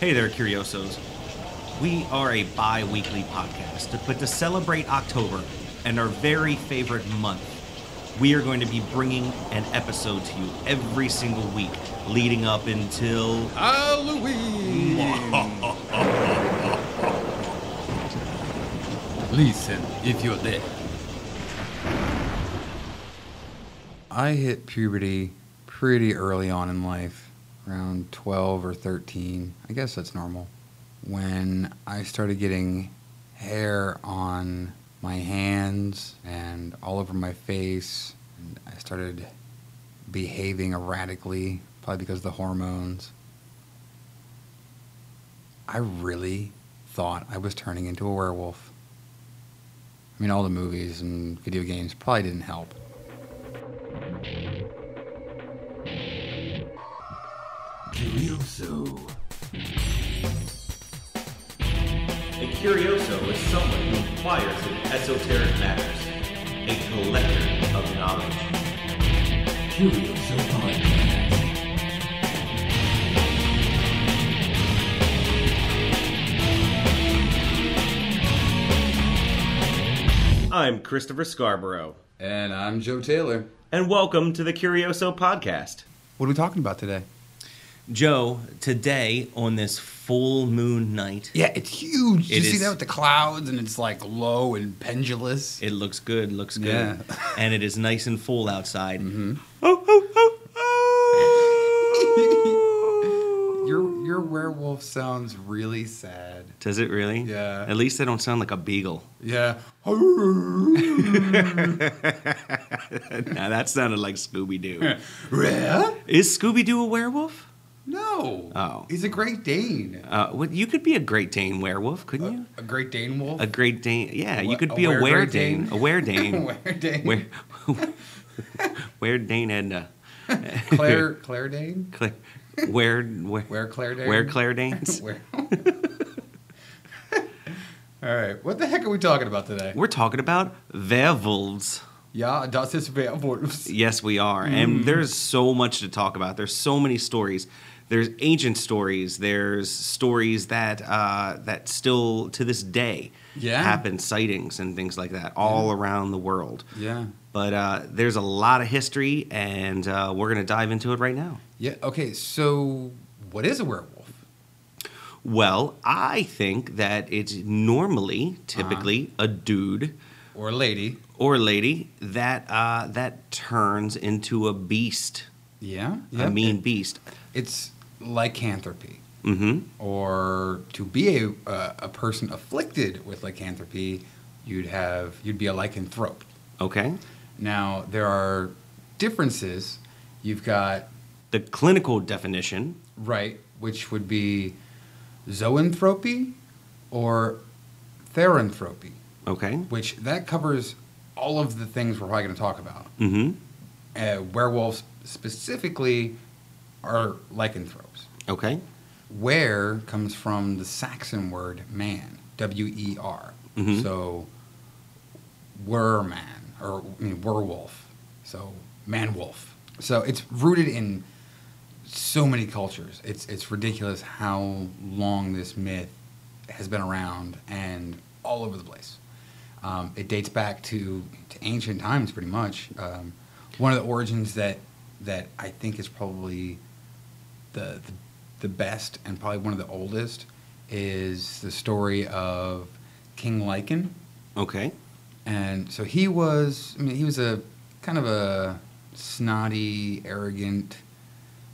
Hey there, Curiosos. We are a bi weekly podcast, but to celebrate October and our very favorite month, we are going to be bringing an episode to you every single week leading up until. Halloween! Listen, if you're there. I hit puberty pretty early on in life, around 12 or 13. I guess that's normal. When I started getting hair on my hands and all over my face, and I started behaving erratically, probably because of the hormones. I really thought I was turning into a werewolf. I mean, all the movies and video games probably didn't help. Curioso. A curioso is someone who inquires in esoteric matters, a collector of knowledge. Curioso Podcast. I'm Christopher Scarborough, And I'm Joe Taylor. and welcome to the Curioso Podcast. What are we talking about today? Joe, today on this full moon night, Yeah, it's huge. It you see that with the clouds and it's like low and pendulous? it looks good, looks good, Yeah. and it is nice and full outside. Mhm. Oh, oh, oh, oh. Your your werewolf sounds really sad. Does it really? Yeah. At least they don't sound like a beagle. Yeah. now that sounded like Scooby Doo. is Scooby Doo a werewolf? No. Oh. He's a Great Dane. Uh, well, you could be a Great Dane werewolf, couldn't you? A Great Dane wolf? A Great Dane, yeah. A You could be a were were Great Dane, a were Dane, Where Dane? where, where Dane Edna, Claire Claire Dane? Claire, where where Where Claire Dane? where Claire Danes? Where? All right. What the heck are we talking about today? We're talking about werewolves. Ja, das ist Werwolves. Yes, we are. Mm-hmm. And there's so much to talk about. There's so many stories. There's ancient stories. There's stories that uh, that still to this day Yeah. happen, sightings and things like that all around the world. Yeah. But uh, there's a lot of history, and uh, we're going to dive into it right now. Yeah. Okay. So, what is a werewolf? Well, I think that it's normally, typically, a dude Or a lady? or a lady that uh, that turns into a beast, Yeah. a mean It- beast. it's lycanthropy. Mm-hmm. Or to be a, a, a person afflicted with lycanthropy, you'd have you'd be a lycanthrope. Okay. Now there are differences. You've got The clinical definition. right, which would be zoanthropy or therianthropy, Okay. which that covers all of the things we're probably going to talk about. Mm-hmm. Uh, werewolves specifically are lycanthropes. Okay. Were comes from the Saxon word man, W E R. Mhm. So, werman, or I mean, werewolf. So, man wolf. So, it's rooted in so many cultures. It's, it's ridiculous how long this myth has been around and all over the place. Um, it dates back to, to ancient times, pretty much. Um, one of the origins that, that I think is probably the, the the best and probably one of the oldest is the story of King Lycan. Okay. And so he was, I mean, he was a kind of a snotty, arrogant,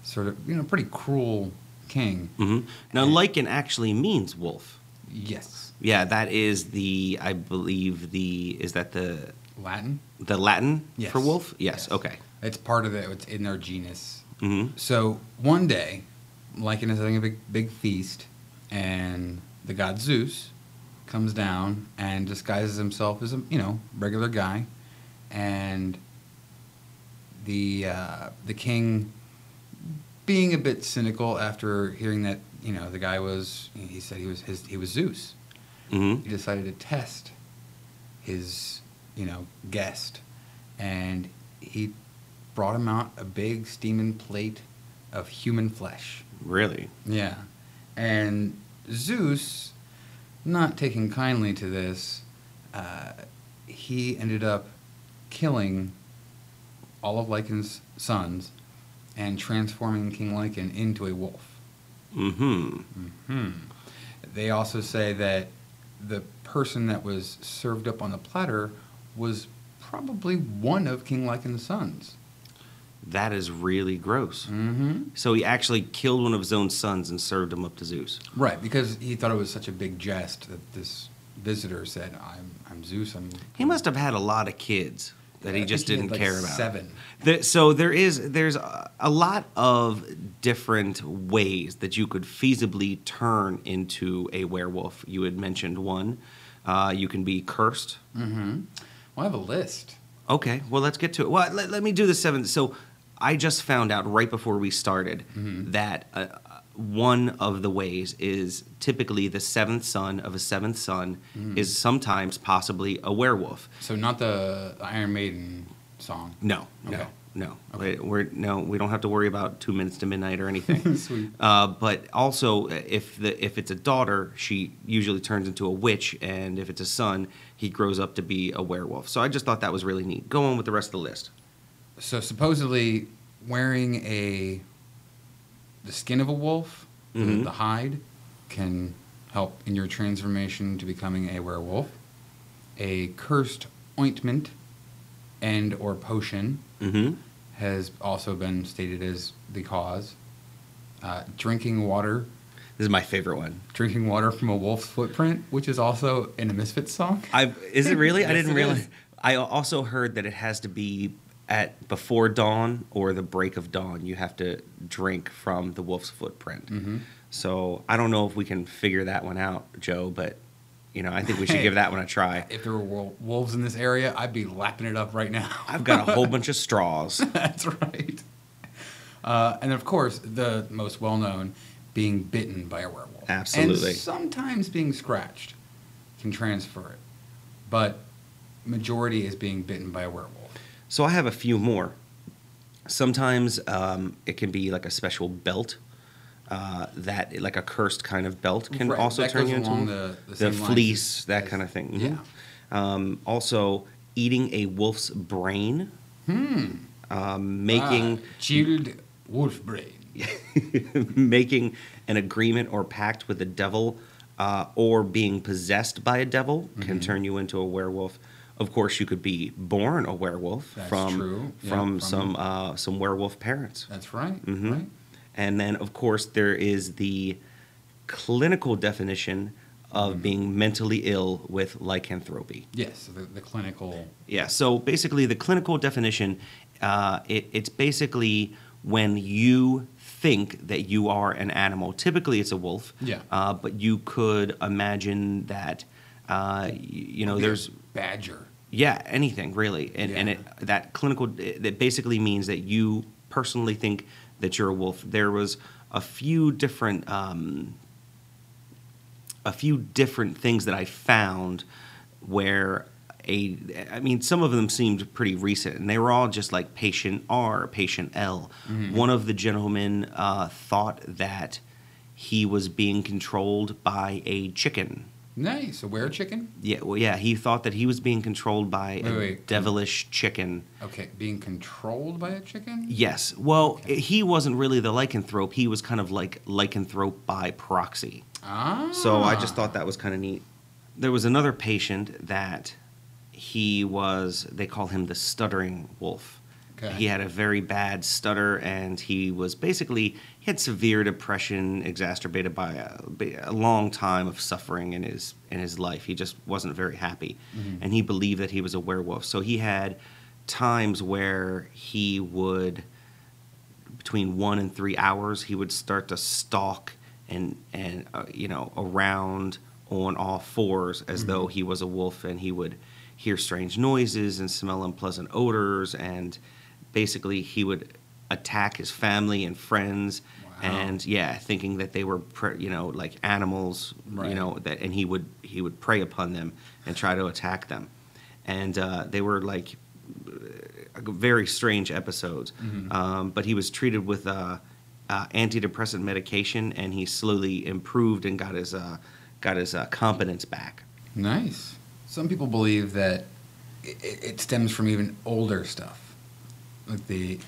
sort of, you know, pretty cruel king. Mm-hmm. Now, Lycan actually means wolf. Yes. Yeah, that is the, I believe the, is that the Latin? the Latin Yes. for wolf? Yes. Yes. Okay. It's part of it, it's in their genus. Mm-hmm. So one day, Lycan is having a big, big feast, and the god Zeus comes down and disguises himself as a you know regular guy, and the uh, the king, being a bit cynical after hearing that you know the guy was he said he was his he was Zeus, Mm-hmm. he decided to test his you know guest, and he brought him out a big steaming plate of human flesh. Really? Yeah. And Zeus, not taking kindly to this, uh, he ended up killing all of Lycan's sons and transforming King Lycan into a wolf. Mm-hmm. Hmm. They also say that the person that was served up on the platter was probably one of King Lycan's sons. That is really gross. Mm-hmm. So he actually killed one of his own sons and served him up to Zeus. Right, because he thought it was such a big jest that this visitor said, "I'm, I'm Zeus." I'm. He must have had a lot of kids that he I just didn't had, like, care about. Seven. The- so there is there's a, a lot of different ways that you could feasibly turn into a werewolf. You had mentioned one. Uh, you can be cursed. Mm-hmm. Well, I have a list. Okay, well let's get to it. Well, let, let me do the seven. So I just found out right before we started Mhm. that uh, one of the ways is typically the seventh son of a seventh son Mm. is sometimes possibly a werewolf. So not the Iron Maiden song. No, no, Okay. no. Okay. We- We're no, we don't have to worry about two minutes to midnight or anything. Sweet. Uh, but also, if the if it's a daughter, she usually turns into a witch, and if it's a son, he grows up to be a werewolf. So I just thought that was really neat. Go on with the rest of the list. So supposedly, wearing a the skin of a wolf, the- Mhm. the hide, can help in your transformation to becoming a werewolf. A cursed ointment and or potion Mm-hmm. has also been stated as the cause. Uh, drinking water, This is my favorite one. drinking water from a wolf's footprint, which is also in a Misfits song. I is it really? I didn't realize. I also heard that it has to be at before dawn or the break of dawn. You have to drink from the wolf's footprint. Mhm. So I don't know if we can figure that one out, Joe. But you know, I think we should Hey. give that one a try. If there were wolves in this area, I'd be lapping it up right now. I've got a whole bunch of straws. That's right. Uh, and of course, the most well known being bitten by a werewolf. Absolutely. And sometimes being scratched can transfer it. But majority is being bitten by a werewolf. So I have a few more. Sometimes um, it can be like a special belt. Uh, that like a cursed kind of belt can Right, also that turn you into the- the same fleece, that kind of thing. Mhm. yeah. Um, also, eating a wolf's brain, Hmm. um, making Ah, chilled wolf brain. making an agreement or pact with the devil, uh, or being possessed by a devil can Mhm. turn you into a werewolf. Of course, you could be born a werewolf That's from true. Yeah, from from- some uh, some werewolf parents. That's right. Mhm. Right. And then, of course, there is the clinical definition of Mhm. being mentally ill with lycanthropy. Yes, the, the clinical. Yeah. So basically, the clinical definition, uh, it, it's basically when you think that you are an animal. Typically, it's a wolf. Yeah. Uh, but you could imagine that, uh, y- you know, there's badger. Yeah, anything really, and and it that clinical that basically means that you personally think that you're a wolf. There was a few different um, a few different things that I found where a I mean some of them seemed pretty recent and they were all just like patient R, patient L. Mhm. One of the gentlemen uh, thought that he was being controlled by a chicken. Nice. A were chicken? Yeah, well, yeah, he thought that he was being controlled by Wait, a wait. devilish chicken. Okay, being controlled by a chicken? Yes. Well, Okay. he wasn't really the lycanthrope. He was kind of like lycanthrope by proxy. Ah. So I just thought that was kind of neat. There was another patient that he was, they call him the stuttering wolf. Okay. He had a very bad stutter, and he was basically he had severe depression exacerbated by a, a long time of suffering in his in his life. He just wasn't very happy, Mhm. and he believed that he was a werewolf. So he had times where he would between one and three hours he would start to stalk and and uh, you know around on all fours as Mhm. though he was a wolf and he would hear strange noises and smell unpleasant odors and basically he would attack his family and friends Wow. and yeah thinking that they were you know like animals you know that and he would he would prey upon them and try to attack them and uh, they were like very strange episodes Mhm. um, but he was treated with uh, uh, antidepressant medication, and he slowly improved and got his uh, got his uh, confidence back. Nice. Some people believe that it, it stems from even older stuff, like the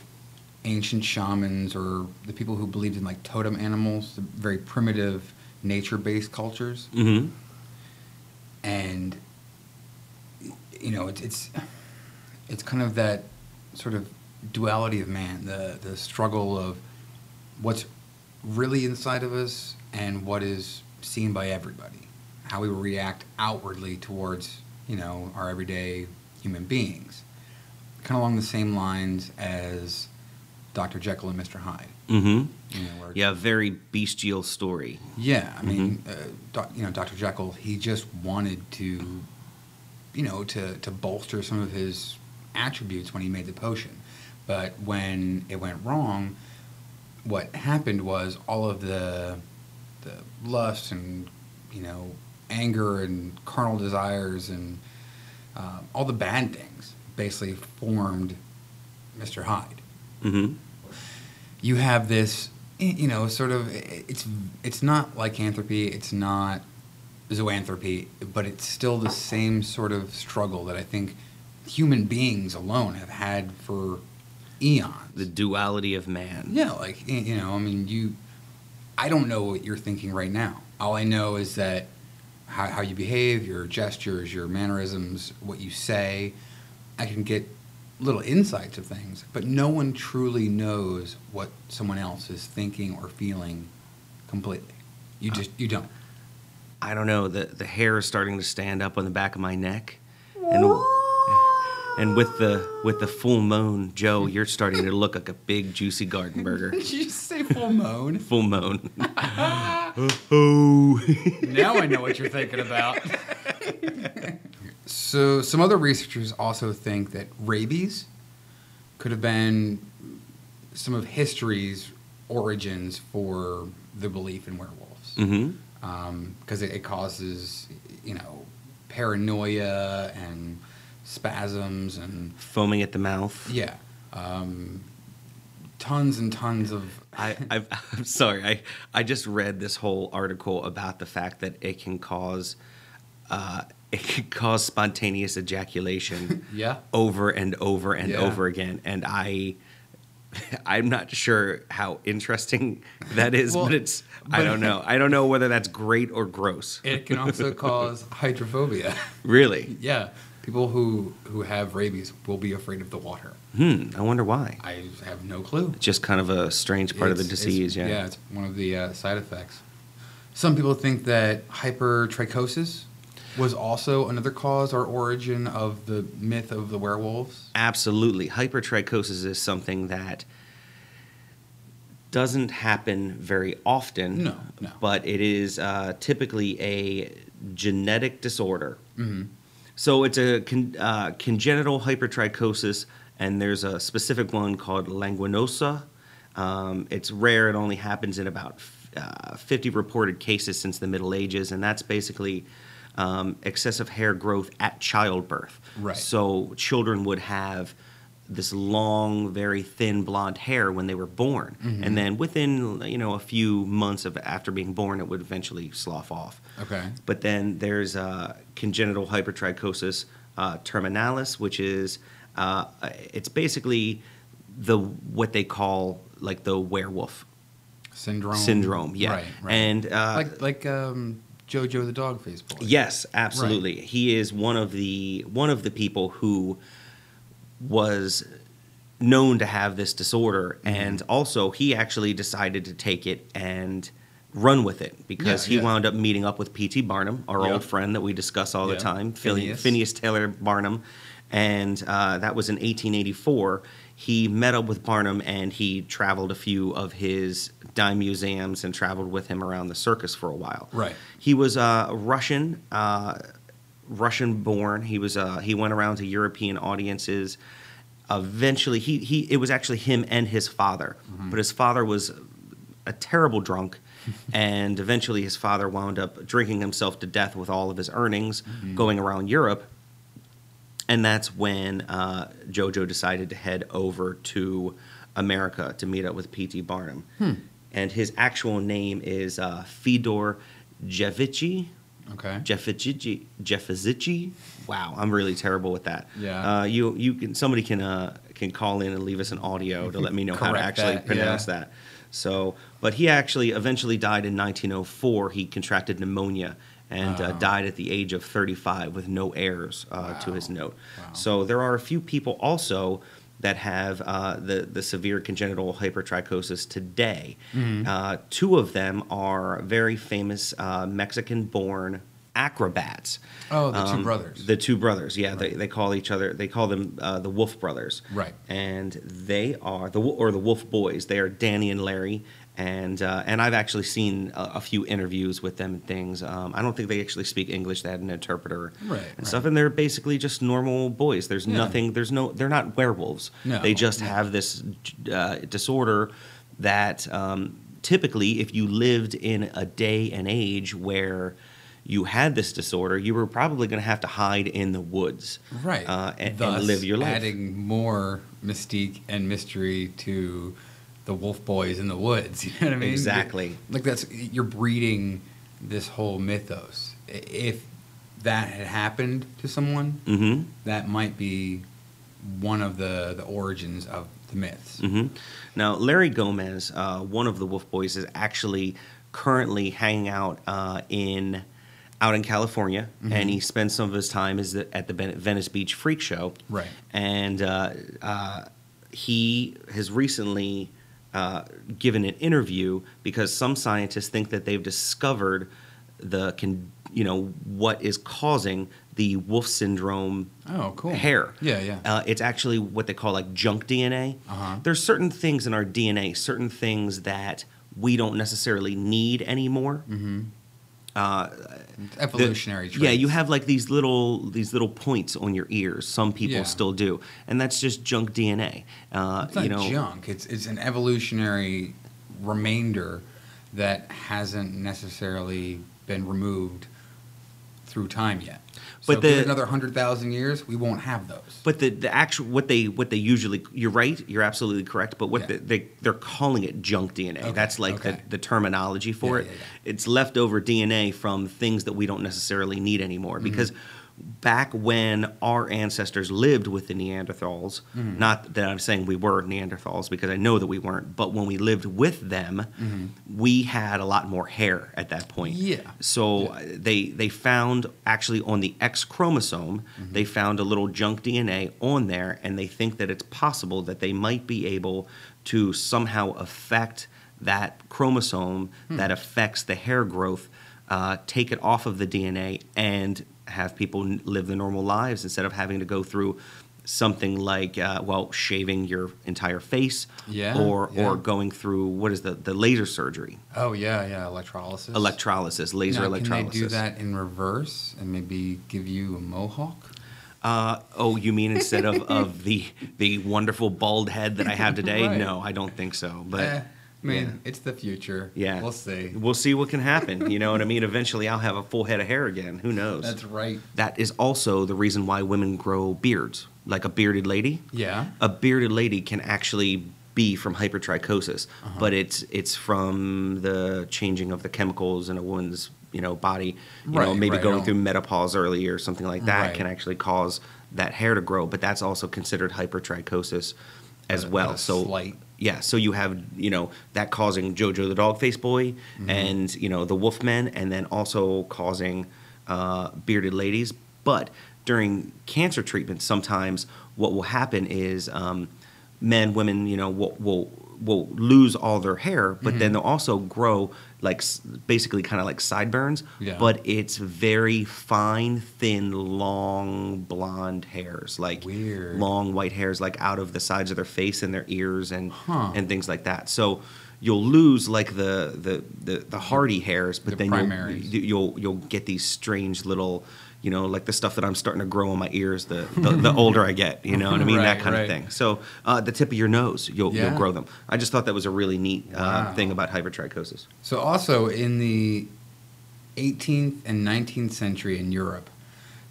ancient shamans or the people who believed in like totem animals, the very primitive nature-based cultures, Mm-hmm. and you know it's it's it's kind of that sort of duality of man, the the struggle of what's really inside of us and what is seen by everybody, how we react outwardly towards you know our everyday human beings, kind of along the same lines as Dr. Jekyll and Mr. Hyde. Mm-hmm. You know, Yeah, very bestial story. yeah, I mean, uh, doc, you know, Dr. Jekyll, he just wanted to, you know, to, to bolster some of his attributes when he made the potion. But when it went wrong, what happened was all of the, the lust and, you know, anger and carnal desires and uh, all the bad things basically formed Mr. Hyde Mm-hmm. you have this you know sort of it's it's not lycanthropy it's not zoanthropy but it's still the same sort of struggle that i think human beings alone have had for eons The duality of man. yeah like you know i mean you i don't know what you're thinking right now all i know is that how, how you behave your gestures your mannerisms what you say i can get little insights of things but no one truly knows what someone else is thinking or feeling completely you uh. just you don't I don't know. The the hair is starting to stand up on the back of my neck, and and with the with the full moon, Joe, you're starting to look like a big juicy garden burger. did you just say full moon Full moon. oh. now I know what you're thinking about. So, some other researchers also think that rabies could have been some of history's origins for the belief in werewolves. mm-hmm. Because it, it causes, you know, paranoia and spasms and, Foaming at the mouth. yeah, um, tons and tons of. I, I've, I'm sorry. I, I just read this whole article about the fact that it can cause uh, it can cause spontaneous ejaculation Yeah. over and over and Yeah. over again, and I I'm not sure how interesting that is, Well, but it's I don't know. I don't know whether that's great or gross. It can also cause hydrophobia. Really? Yeah, people who who have rabies will be afraid of the water. Hmm. I wonder why. I have no clue. It's just kind of a strange part of the It's- it's- disease. Yeah. yeah, it's one of the uh, side effects. Some people think that hypertrichosis was also another cause or origin of the myth of the werewolves. Absolutely. Hypertrichosis is something that doesn't happen very often. No, no. But it is uh, typically a genetic disorder. Mhm. So it's a con- uh, congenital hypertrichosis, and there's a specific one called lanuginosa. Um, it's rare. It only happens in about uh, 50 reported cases since the Middle Ages, and that's basically um, excessive hair growth at childbirth. Right. So children would have this long, very thin blonde hair when they were born, Mm-hmm. and then within you know a few months of after being born, it would eventually slough off. Okay. But then there's uh, congenital hypertrichosis uh, terminalis, which is uh, it's basically the what they call like the werewolf Syndrome. syndrome. Yeah, Right. right. and uh, like like um, Jojo the dog face boy. Yes, absolutely. He is one of the one of the people who was known to have this disorder Mm-hmm. and also he actually decided to take it and run with it because Yeah, he yeah. wound up meeting up with PT Barnum, our Yeah. old friend that we discuss all the time, Phineas. Phineas. Phineas Taylor Barnum, and uh, that was in 1884. He met up with Barnum and he traveled a few of his dime museums and traveled with him around the circus for a while. Right. He was uh, Russian, uh, Russian born. He was uh, he went around to European audiences. Eventually, he he it was actually him and his father, but his father was a terrible drunk, and eventually his father wound up drinking himself to death with all of his earnings, going around Europe. And that's when uh, JoJo decided to head over to America to meet up with P.T. Barnum. And his actual name is uh, Fedor Jevici. Okay. Jefici, Jefizici. Wow, I'm really terrible with that. Yeah. Uh, you you can somebody can uh, can call in and leave us an audio to let me know how to actually that, pronounce yeah. that. So, but he actually eventually died in 1904. He contracted pneumonia and uh, died at the age of 35 with no heirs uh, to his note. Wow. So there are a few people also that have uh, the the severe congenital hypertrichosis today. Mm-hmm. Uh, two of them are very famous uh, Mexican-born acrobats. Oh, the two Um, brothers. The two brothers, yeah. They, Right. they call each other. They call them uh, the Wolf Brothers. Right. And they are the or the Wolf Boys. They are Danny and Larry. And uh, and I've actually seen a, a few interviews with them and things. Um, I don't think they actually speak English. They had an interpreter Right, and right. stuff. And they're basically just normal boys. There's Yeah. nothing. There's no. They're not werewolves. No, They just have this uh, disorder that um, typically, if you lived in a day and age where you had this disorder, you were probably going to have to hide in the woods, Right. Uh, and, Thus, and live your life. Adding more mystique and mystery to the wolf boys in the woods. You know what I mean? Exactly. Like that's you're breeding this whole mythos. If that had happened to someone, hmm that might be one of the the origins of the myths. hmm Now, Larry Gomez, uh, one of the Wolf Boys, is actually currently hanging out uh, in out in California, Mm-hmm. and he spends some of his time is at the Venice Beach Freak Show. Right. And uh, uh, he has recently uh, given an interview because some scientists think that they've discovered the can you know what is causing the wolf syndrome Oh, cool. hair Yeah, yeah. uh, it's actually what they call like junk DNA. Uh-huh. There's certain things in our DNA, certain things that we don't necessarily need anymore. Mm-hmm. Uh, It's the- evolutionary. yeah, you have like these little these little points on your ears. Some people Yeah. still do, and that's just junk DNA. Uh, It's not you know, junk. It's it's an evolutionary remainder that hasn't necessarily been removed through time yet. So But give it the- another hundred thousand years, we won't have those. But the, the actual what they what they usually you're right you're absolutely correct but what Yeah. the, they they're calling it junk DNA Okay, that's like okay. the, the terminology for Yeah, it yeah. it's leftover DNA from things that we don't necessarily need anymore Mm-hmm. because back when our ancestors lived with the Neanderthals Mm-hmm. not that I'm saying we were Neanderthals because I know that we weren't but when we lived with them Mm-hmm. we had a lot more hair at that point Yeah. so Yeah. uh, they they found actually on the X chromosome, Mm-hmm. they found a little junk DNA on there, and they think that it's possible that they might be able to somehow affect that chromosome Hmm. that affects the hair growth, uh, take it off of the DNA, and have people live the normal lives instead of having to go through something like uh, well shaving your entire face Yeah, or yeah. or going through what is the the laser surgery Oh yeah, yeah, electrolysis. electrolysis laser Now, electrolysis Can they do that in reverse and maybe give you a mohawk? Uh, oh, you mean instead of, of the the wonderful bald head that I have today? Right. No, I don't think so. But Eh, I mean, yeah. it's the future. yeah, we'll see. We'll see what can happen. You know what I mean? Eventually, I'll have a full head of hair again. Who knows? That's right. that is also the reason why women grow beards, like a bearded lady. Yeah. A bearded lady can actually be from hypertrichosis, Uh-huh. but it's it's from the changing of the chemicals in a woman's you know body. You know, Right, maybe right, going through menopause early or something like that Right. can actually cause that hair to grow. But that's also considered hypertrichosis as well. so slight- yeah, so you have you know that causing Jojo the dog face boy Mm-hmm. and you know the Wolfmen, and then also causing uh, bearded ladies. But during cancer treatment, sometimes what will happen is um, men, women, you know, will will will lose all their hair, but Mm-hmm. then they'll also grow like basically kind of like sideburns. Yeah. But it's very fine, thin, long blonde hairs, like Weird. long white hairs, like out of the sides of their face and their ears and Huh. and things like that. So you'll lose like the the the, the hardy hairs, but The then you'll, you'll you'll get these strange little. You know, like the stuff that I'm starting to grow on my ears the, the, the older I get, you know what I mean? that kind right. of thing. So, uh, the tip of your nose, you'll, Yeah. you'll grow them. I just thought that was a really neat uh, Wow. thing about hypertrichosis. So also in the 18th and 19th century in Europe,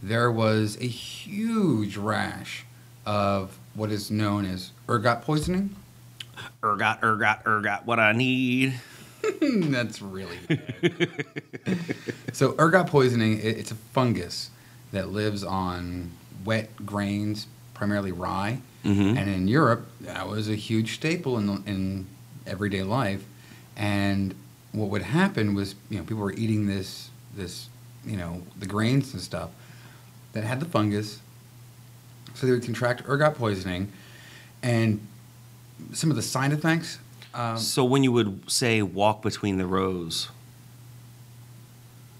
there was a huge rash of what is known as ergot poisoning. Ergot, ergot, ergot, what I need. That's really so ergot poisoning, it, it's a fungus that lives on wet grains, primarily rye. Mhm. And in Europe, that was a huge staple in, in everyday life. And what would happen was, you know, people were eating this, this, you know, the grains and stuff that had the fungus. So they would contract ergot poisoning. And some of the side effects. Um, so when you would say walk between the rows,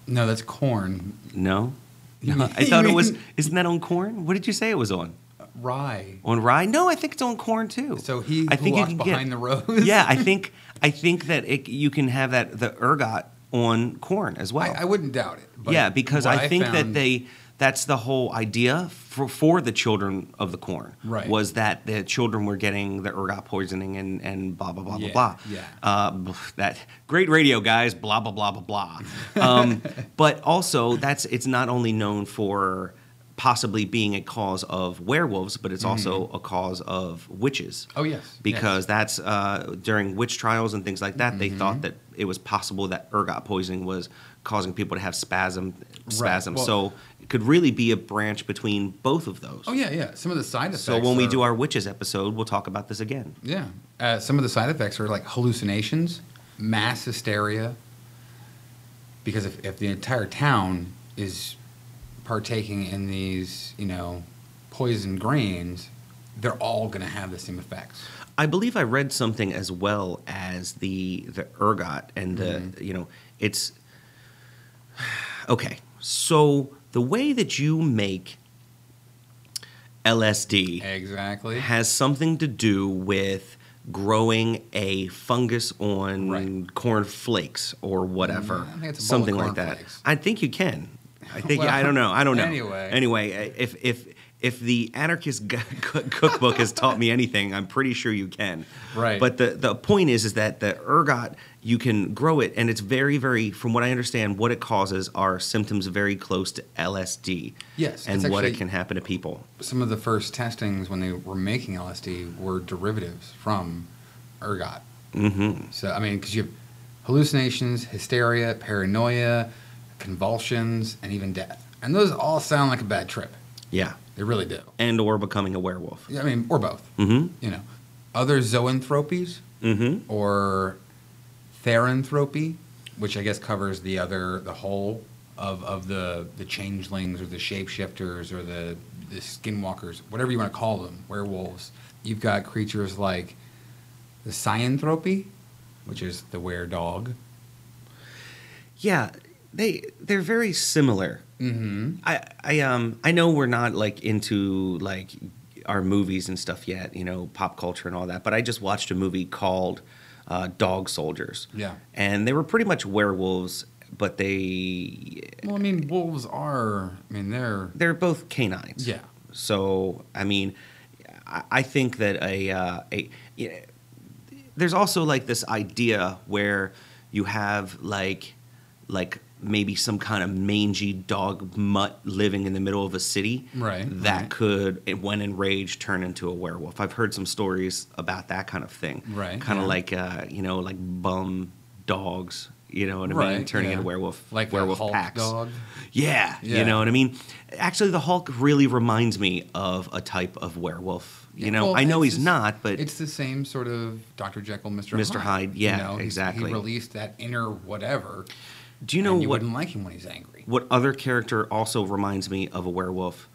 no, that's corn. no? No, I thought it was. Isn't that on corn? What did you say it was on? Rye. On rye? No, I think it's on corn too. So he I think you can behind get, the rows. yeah, I think I think that it, you can have that the ergot on corn as well. I, I wouldn't doubt it. yeah, because what I think that they that's the whole idea for, for the children of the corn Right. was that the children were getting the ergot poisoning and, and blah blah blah Yeah, blah blah. yeah. Uh, that great radio guys, blah blah blah blah blah. Um, but also that's it's not only known for possibly being a cause of werewolves, but it's also a cause of witches. Mm-hmm. Oh yes. Because that's uh, during witch trials and things like that, they Mm-hmm. thought that it was possible that ergot poisoning was causing people to have spasm, spasm. Well- so could really be a branch between both of those. Oh yeah, yeah. Some of the side effects. So when we are- do our witches episode, we'll talk about this again. yeah, uh, some of the side effects are like hallucinations, mass hysteria. Because if, if the entire town is partaking in these, you know, poison grains, they're all going to have the same effects. I believe I read something as well as the the ergot and the Mm-hmm. you know it's okay. So the way that you make LSD Exactly. has something to do with growing a fungus on Right. corn flakes or whatever, Mm, I think it's a bowl of something like that. cornflakes. I think you can. I think Well, I don't know. I don't know. anyway. anyway, if if if the anarchist cookbook has taught me anything, I'm pretty sure you can. Right. But the the point is is that the ergot you can grow it, and it's very very from what I understand, what it causes are symptoms very close to LSD. Yes, and what it can happen to people. Some of the first testings when they were making LSD were derivatives from ergot. hmm So I mean, because you have hallucinations, hysteria, paranoia, convulsions, and even death, and those all sound like a bad trip. Yeah, They really do. and or becoming a werewolf. I mean, or both. Mm-hmm. You know, other zoanthropies Mm-hmm. or therianthropy, which I guess covers the other the whole of, of the the changelings or the shapeshifters or the the skinwalkers, whatever you want to call them, werewolves. You've got creatures like the cynanthropy, which is the were dog. Yeah, they they're very similar. Mm-hmm. I I um I know we're not like into like our movies and stuff yet, you know, pop culture and all that. But I just watched a movie called uh, Dog Soldiers. Yeah. and they were pretty much werewolves, but they Well, I mean, wolves are. I mean, they're. they're both canines. Yeah. So I mean, I, I think that a uh, a yeah, there's also like this idea where you have like like maybe some kind of mangy dog mutt living in the middle of a city Right, that right. could when enraged turn into a werewolf i've heard some stories about that kind of thing Right, kind of yeah. like uh, you know like bum dogs you know what i mean turning yeah. into werewolf Like a werewolf Hulk packs dog? yeah, Yeah. you know what I mean. Actually, the Hulk really reminds me of a type of werewolf. You Yeah, know, well, I know he's just- not, but it's the same sort of Dr. Jekyll, Mr. Mr. Hyde. Hyde, yeah, you know, exactly. He released that inner whatever. Do you know you what? wouldn't like him when he's angry. What other character also reminds me of a werewolf?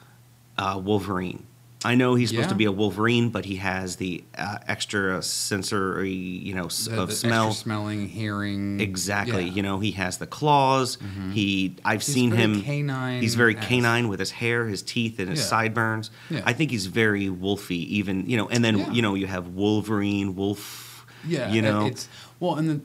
Uh, Wolverine. I know he's supposed Yeah. to be a Wolverine, but he has the uh, extra sensory, you know, The, of the smell. smelling, hearing. Exactly. Yeah. You know, he has the claws. He, I've He's seen very him. canine He's very canine with his hair, his teeth, and his Yeah. sideburns. I think he's very wolfy. Even you know, and then you know, you have Wolverine, Wolf. Yeah, You know, it's well, and the,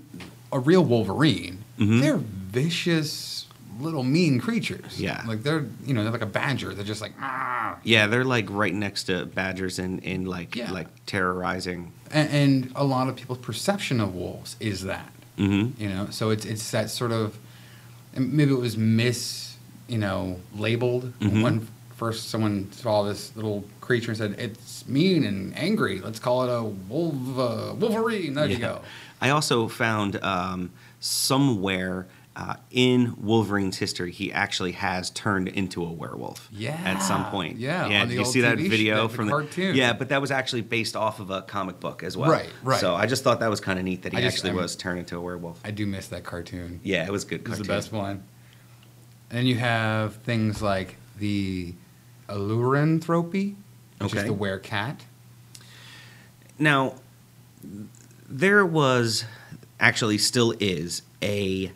a real Wolverine, Mhm. they're vicious little mean creatures. Yeah. like they're you know they're like a badger. They're just like ah. yeah, they're like right next to badgers in in like Yeah. like terrorizing. And, and a lot of people's perception of wolves is that. hmm You know, so it's it's that sort of maybe it was mis you know labeled Mhm. first someone saw this little creature and said it's mean and angry. Let's call it a wolf, uh, Wolverine. There you go. I also found um, somewhere uh, in Wolverine's history, he actually has turned into a werewolf. Yeah. At some point. yeah, Yeah. Did the you see that TV video from the cartoon. Yeah, but that was actually based off of a comic book as well. Right, right. So I just thought that was kind of neat that he I actually was turned into a werewolf. I do miss that cartoon. yeah, it was good. It was the best one. And then you have things like the Ailuranthropy, which is the were-cat. Now, there was actually still is a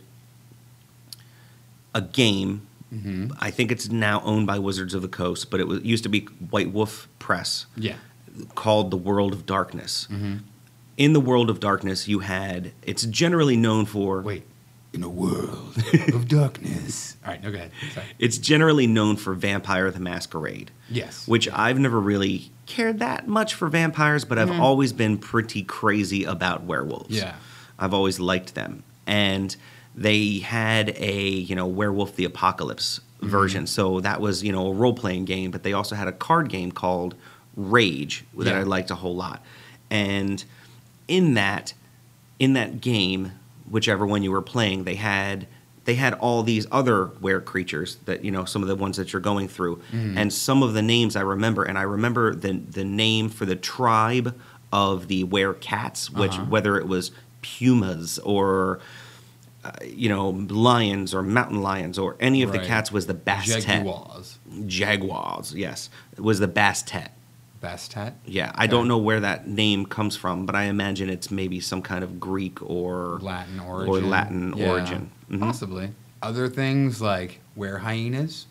a game. Mm-hmm. I think it's now owned by Wizards of the Coast, but it was used to be White Wolf Press, Yeah. called The World of Darkness. Mm-hmm. In the World of Darkness, you had it's generally known for Wait. In a world of darkness. All right, no, go ahead. Sorry. it's generally known for Vampire the Masquerade. Yes. which I've never really cared that much for vampires, but I've always been pretty crazy about werewolves. Yeah. I've always liked them. And they had a, you know, Werewolf the Apocalypse version. So that was, you know, a role playing game, but they also had a card game called Rage that Yeah. I liked a whole lot. And in that in that game, whichever one you were playing, they had they had all these other were creatures that you know some of the ones that you're going through, and some of the names I remember, and I remember the the name for the tribe of the were cats, which Uh-huh. whether it was pumas or uh, you know lions or mountain lions or any of the cats was the bastet. Jaguars. Jaguars, yes, it was the bastet. Bastet. Yeah, I don't know where that name comes from, but I imagine it's maybe some kind of Greek or Latin origin. Or Latin Yeah, origin. Mhm. Possibly. Other things like were hyenas,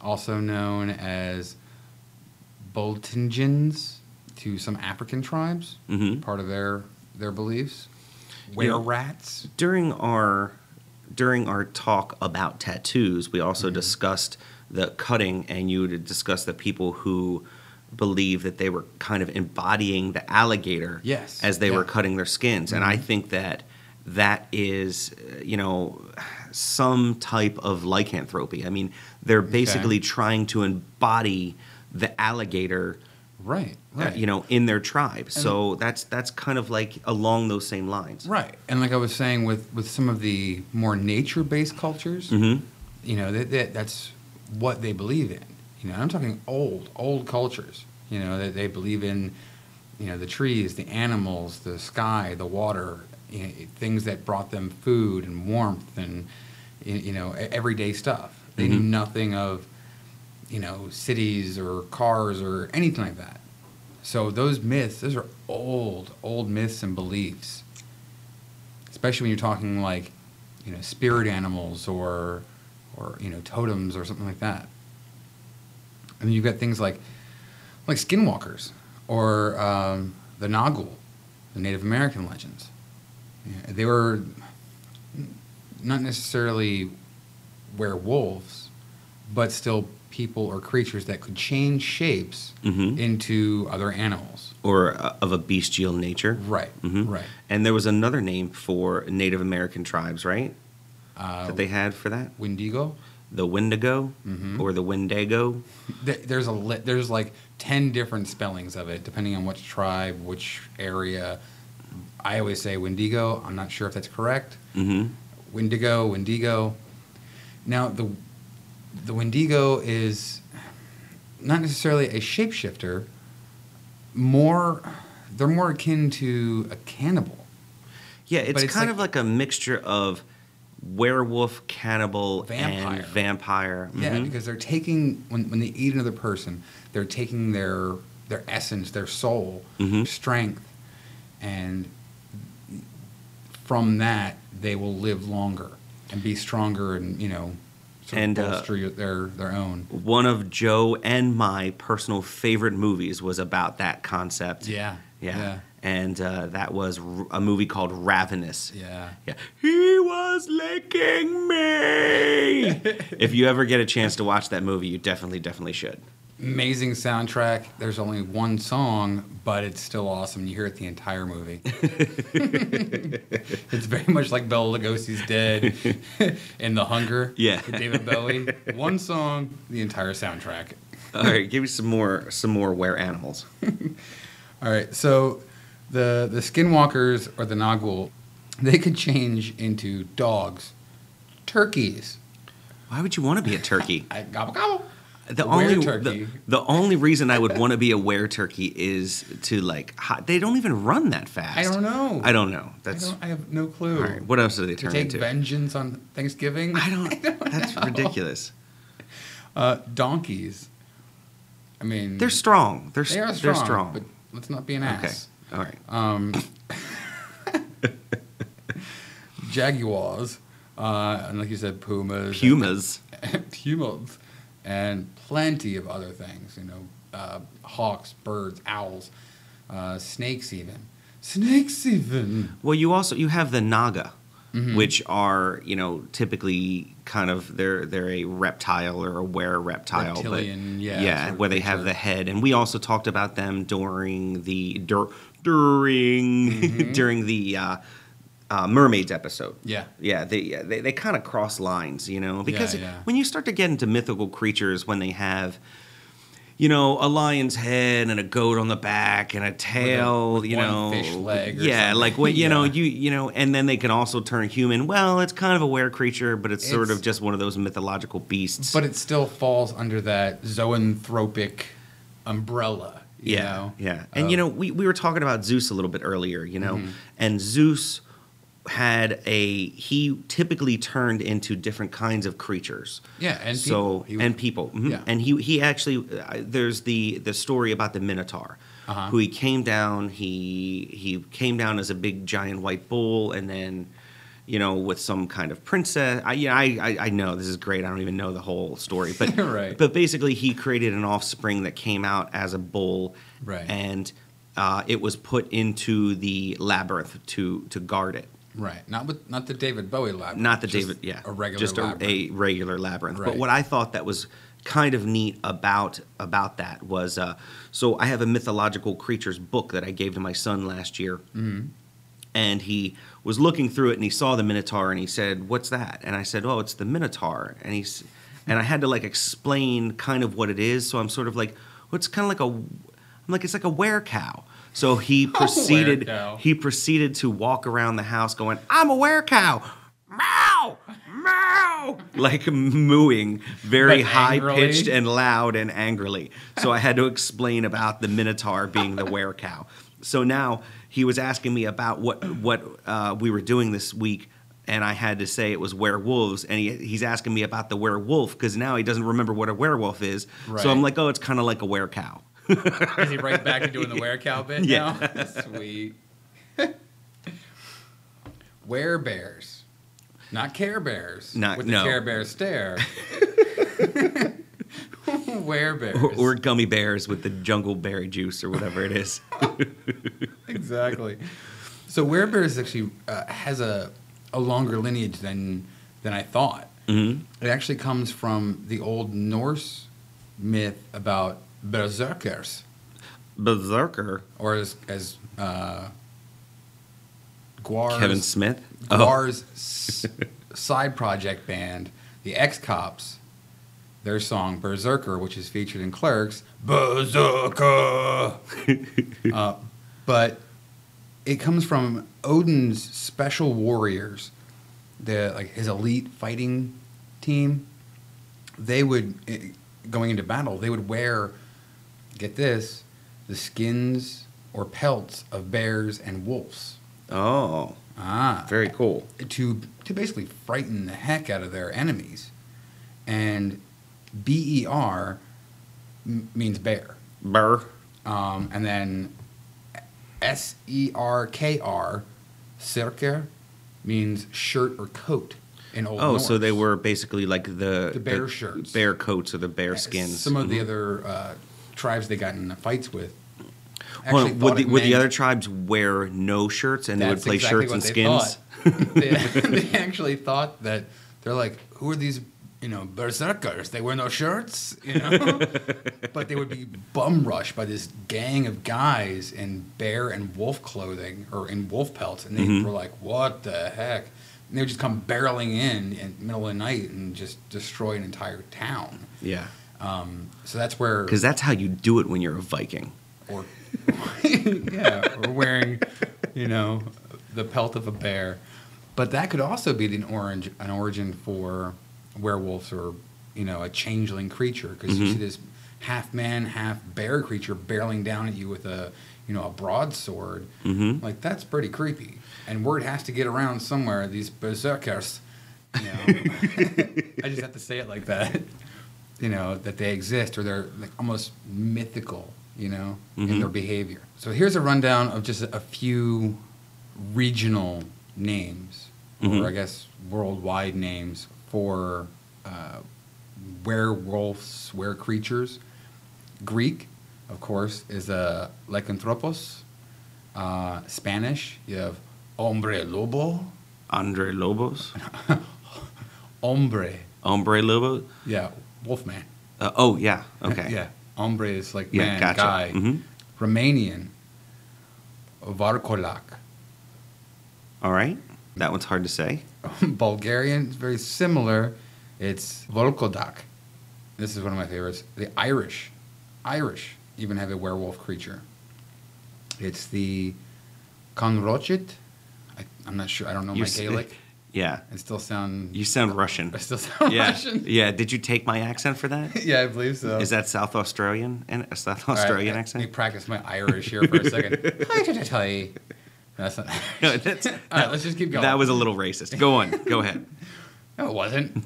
also known as Boltingens to some African tribes, Mhm. part of their their beliefs. You Were know- rats. During our during our talk about tattoos, we also Mm-hmm. discussed the cutting, and you discussed the people who believe that they were kind of embodying the alligator Yes, as they yeah. were cutting their skins, and I Mhm. think that that is, you know, some type of lycanthropy. I mean, they're basically trying to embody the alligator Right. uh, you know, in their tribe. so that's that's kind of like along those same lines. Right. And like I was saying, with with some of the more nature based cultures, Mm-hmm. you know, that, that that's what they believe in. You know, I'm talking old, old cultures. You know, that they believe in, you know, the trees, the animals, the sky, the water, you know, things that brought them food and warmth and, you know, everyday stuff. They knew Mhm. nothing of, you know, cities or cars or anything like that. So those myths, those are old, old myths and beliefs. Especially when you're talking like, you know, spirit animals or, or you know, totems or something like that. And then you've got things like, like skinwalkers or um, the Nagul, the Native American legends. Yeah, they were not necessarily werewolves, but still people or creatures that could change shapes Mhm. into other animals. Or uh, of a bestial nature. Right, Mhm. right. And there was another name for Native American tribes, right? Uh, that they had for that? Wendigo. The Wendigo Mhm. or the Wendigo. There's a li- there's like ten different spellings of it, depending on which tribe, which area. I always say Wendigo. I'm not sure if that's correct. Mm-hmm. Wendigo, Wendigo. Now the the Wendigo is not necessarily a shapeshifter. More, they're more akin to a cannibal. Yeah, it's, it's kind like- of like a mixture of werewolf, cannibal, Vampire. and vampire. Yeah, Mhm. because they're taking when when they eat another person, they're taking their their essence, their soul, Mhm. their strength, and from that they will live longer and be stronger and you know sort And, of uh, bolster your- their their own. one of Joe and my personal favorite movies was about that concept. Yeah, Yeah. yeah. And uh, that was r- a movie called Ravenous. Yeah. Yeah. He was licking me. if you ever get a chance to watch that movie, you definitely, definitely should. Amazing soundtrack. There's only one song, but it's still awesome. You hear it the entire movie. it's very much like Bela Lugosi's Dead and The Hunger. Yeah. David Bowie. One song, the entire soundtrack. All right, give me some more some more were animals. All right, so the the skinwalkers or the Nagul, they could change into dogs, turkeys. Why would you want to be a turkey? I gobble gobble. The only. The, the only reason I would want to be a were turkey is to like hi- they don't even run that fast. I don't know. I don't know. I, That's don't, I have no clue. all right. What else do they to turn take into? vengeance on Thanksgiving? I don't. that's ridiculous. Uh, donkeys. I mean, They're strong. They're they are they're strong, strong. but let's not be an okay. ass. All right. Um, jaguars, uh, and like you said, pumas, Pumas. pumas, and plenty of other things. You know, uh, hawks, birds, owls, uh, snakes, even snakes, even. Well, you also you have the naga, Mhm. which are you know typically kind of they're they're a reptile or a were reptile, Reptilian, but yeah, yeah, sort of where they have the head, and we also talked about them during the dur, during Mm-hmm. during the uh, uh, mermaids episode. Yeah. Yeah, they they, they kind of cross lines, you know, because yeah. when you start to get into mythical creatures, when they have, you know, a lion's head and a goat on the back and a tail, with you know, fish leg or yeah, like what you know, you you know, and then they can also turn human. Well, it's kind of a were creature, but it's, sort of just one of those mythological beasts. But it still falls under that zoanthropic umbrella. You yeah, know? yeah, and you know, we we were talking about Zeus a little bit earlier, you know, Mhm. and Zeus had a he typically turned into different kinds of creatures. Yeah, and so people. He and people, mhm. Yeah. and he he actually uh, there's the the story about the Minotaur, Uh-huh. who he came down he he came down as a big giant white bull, and then you know with some kind of princess. I yeah I, I I know this is great. I don't even know the whole story, but Right. but basically he created an offspring that came out as a bull, Right. and uh, it was put into the labyrinth to to guard it. Right. Not with not the David Bowie labyrinth. Not the David, yeah, A regular just a, labyrinth. a regular labyrinth. But Right. what I thought that was kind of neat about about that was, uh, so I have a mythological creatures book that I gave to my son last year, Mhm. and he was looking through it and he saw the Minotaur and he said, "What's that?" And I said, "Oh, it's the Minotaur." And he's and I had to like explain kind of what it is. So I'm sort of like, well, it's kind of like a, I'm like it's like a were cow. So he proceeded. he proceeded to walk around the house going, "I'm a were cow." Meow, meow, like mooing very high pitched and loud and angrily. So I had to explain about the Minotaur being the were cow. So now he was asking me about what what uh, we were doing this week, and I had to say it was werewolves, and he, he's asking me about the werewolf because now he doesn't remember what a werewolf is. Right. So I'm like, oh, it's kind of like a were cow. Is he right back to doing the werecow bit Yeah. now? Sweet. Werebears. Not Care Bears. Not- with no. the Care Bear stare. Werebears. Or, or gummy bears with the jungle berry juice or whatever it is. exactly. So Werebears actually uh, has a, a longer lineage than than I thought. hmm It actually comes from the old Norse myth about berserkers, Berserker. or as as uh, Gwar's, Kevin Smith. Oh. Gwar's s- side project band, the X Cops, their song Berserker, which is featured in Clerks, Berserker. uh, but it comes from Odin's special warriors, the like his elite fighting team. They would eh, going into battle, they would wear, get this, the skins or pelts of bears and wolves. Oh, Ah, very cool. to to basically frighten the heck out of their enemies, and B E R m- means bear, Burr. um, and then S E R K R, Sirker, means shirt or coat in old. Oh, so they were basically like the The bear shirts. bear coats, or the bear skins. Some of the Mhm. other uh, tribes they got in fights with. Well, would the, would the other tribes wear no shirts and they would play exactly shirts and skins? they, they actually thought that they're like, who are these, you know, berserkers? They wear no shirts, you know. but they would be bum rushed by this gang of guys in bear and wolf clothing or in wolf pelts, and they Mhm. were like, what the heck? And they would just come barreling in in the middle of the night and just destroy an entire town. Yeah. Um, so that's where Because that's how you do it when you're a Viking. or yeah, or wearing, you know, the pelt of a bear. But that could also be an orange, an origin for werewolves or you know a changeling creature because you Mhm. see this half man, half bear creature barreling down at you with a you know a broadsword. Mhm. Like that's pretty creepy. And word has to get around somewhere. These berserkers, you know, I just have to say it like that. You know that they exist or they're like almost mythical. You know, in Mhm. their behavior. So here's a rundown of just a few regional names, Mhm. or I guess worldwide names for uh, werewolves, were creatures. Greek, of course, is a lycanthropos. Uh, Spanish, you have hombre lobo. Andre Lobos? Hombre, Hombre Lobo? yeah, wolfman. Uh, oh, yeah. Okay. yeah, hombre is like Yeah, man, gotcha. guy. Mhm. Romanian, varkolak. All right. That one's hard to say. Bulgarian is very similar. It's Volkodak. This is one of my favorites. The Irish, Irish even have a werewolf creature. It's the Conriocht. I, I'm not sure. I don't know You my Gaelic. Yeah. I still sound. You sound Russian. I still sound yeah. Russian. Yeah. Did you take my accent for that? yeah, I believe so. Is that South Australian and a South All right, Australian Let me accent? practice my Irish here for a second. Hi, hi, hi. That's not. No, that's- All right, let's just keep going. That was a little racist. Go on. Go ahead. No, it wasn't.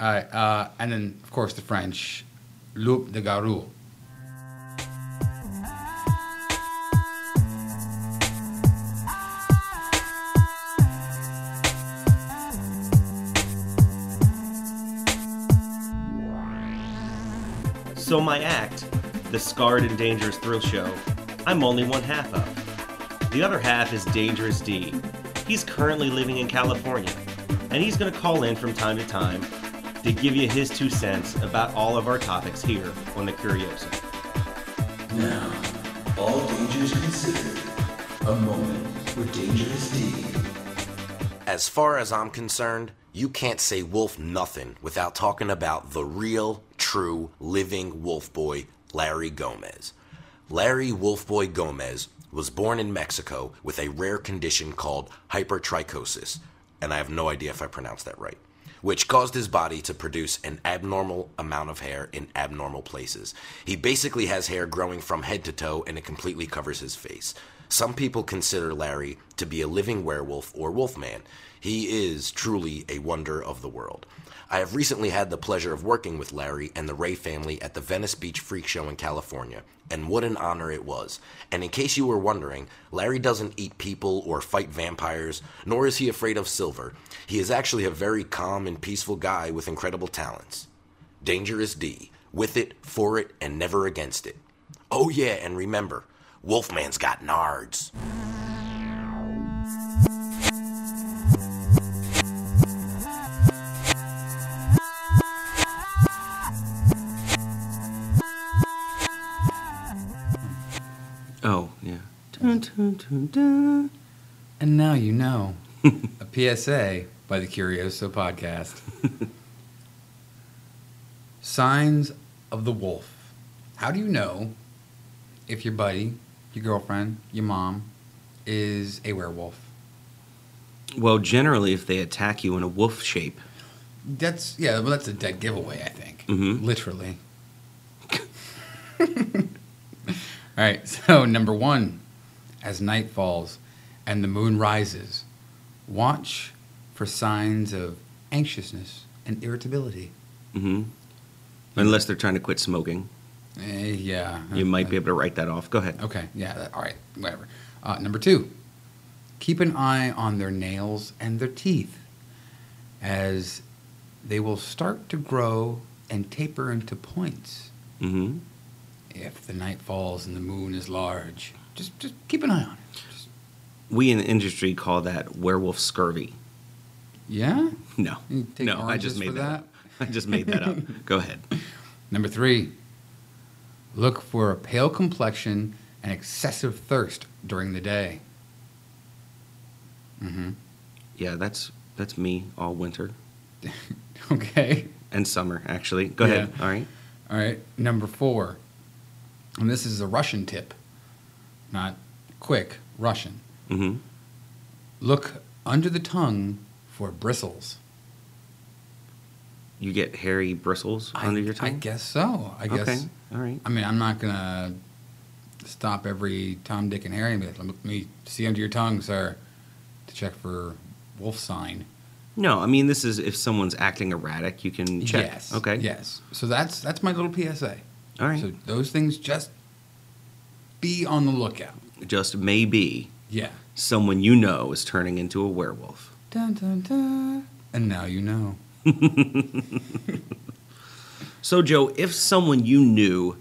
All right, uh, and then of course the French, loup de garou. So my act, the Scarred and Dangerous Thrill Show, I'm only one half of. The other half is Dangerous D. He's currently living in California, and he's going to call in from time to time to give you his two cents about all of our topics here on the Curioso. Now, all dangers considered, a moment with Dangerous D. As far as I'm concerned, you can't say wolf nothing without talking about the real, true, living wolf boy, Larry Gomez. Larry Wolfboy Gomez was born in Mexico with a rare condition called hypertrichosis, and I have no idea if I pronounced that right, which caused his body to produce an abnormal amount of hair in abnormal places. He basically has hair growing from head to toe and it completely covers his face. Some people consider Larry to be a living werewolf or wolfman. He is truly a wonder of the world. I have recently had the pleasure of working with Larry and the Ray family at the Venice Beach Freak Show in California, and what an honor it was. And in case you were wondering, Larry doesn't eat people or fight vampires, nor is he afraid of silver. He is actually a very calm and peaceful guy with incredible talents. Dangerous D. With it, for it, and never against it. Oh, yeah, and remember, Wolfman's got nards. Dun, dun, dun, dun. And now you know. a PSA by the Curioso podcast. Signs of the wolf. How do you know if your buddy, your girlfriend, your mom is a werewolf? Well, generally, if they attack you in a wolf shape, That's yeah, well that's a dead giveaway, I think. Mhm. Literally. All right, so number one, as night falls and the moon rises, watch for signs of anxiousness and irritability. hmm unless they're trying to quit smoking, Eh, yeah. you might be able to write that off. Go ahead. Okay, yeah, that, all right, whatever. Uh, number two, keep an eye on their nails and their teeth as they will start to grow and taper into points hmm if the night falls and the moon is large. Just, just keep an eye on it. Just, We in the industry call that werewolf scurvy. yeah? No, no, I just made for that. Up. I just made that up. Go ahead. Number three, look for a pale complexion and excessive thirst during the day. Mm-hmm. Yeah, that's that's me all winter. Okay. and summer, actually. Go Yeah. ahead. All right. All right, number four, and this is a Russian tip, not quick Russian. Mm-hmm. Look under the tongue for bristles. You get hairy bristles under your tongue. I guess so. I guess. Okay. All right. I mean, I'm not gonna stop every Tom, Dick, and Harry and be like, "Let me see under your tongue, sir," to check for wolf sign. No, I mean this is if someone's acting erratic, you can check. Yes. Okay. Yes. So that's that's my little PSA. All right. So those things just be on the lookout. Just maybe Yeah. someone you know is turning into a werewolf. Dun dun dun. And now you know. So, Joe, if someone you knew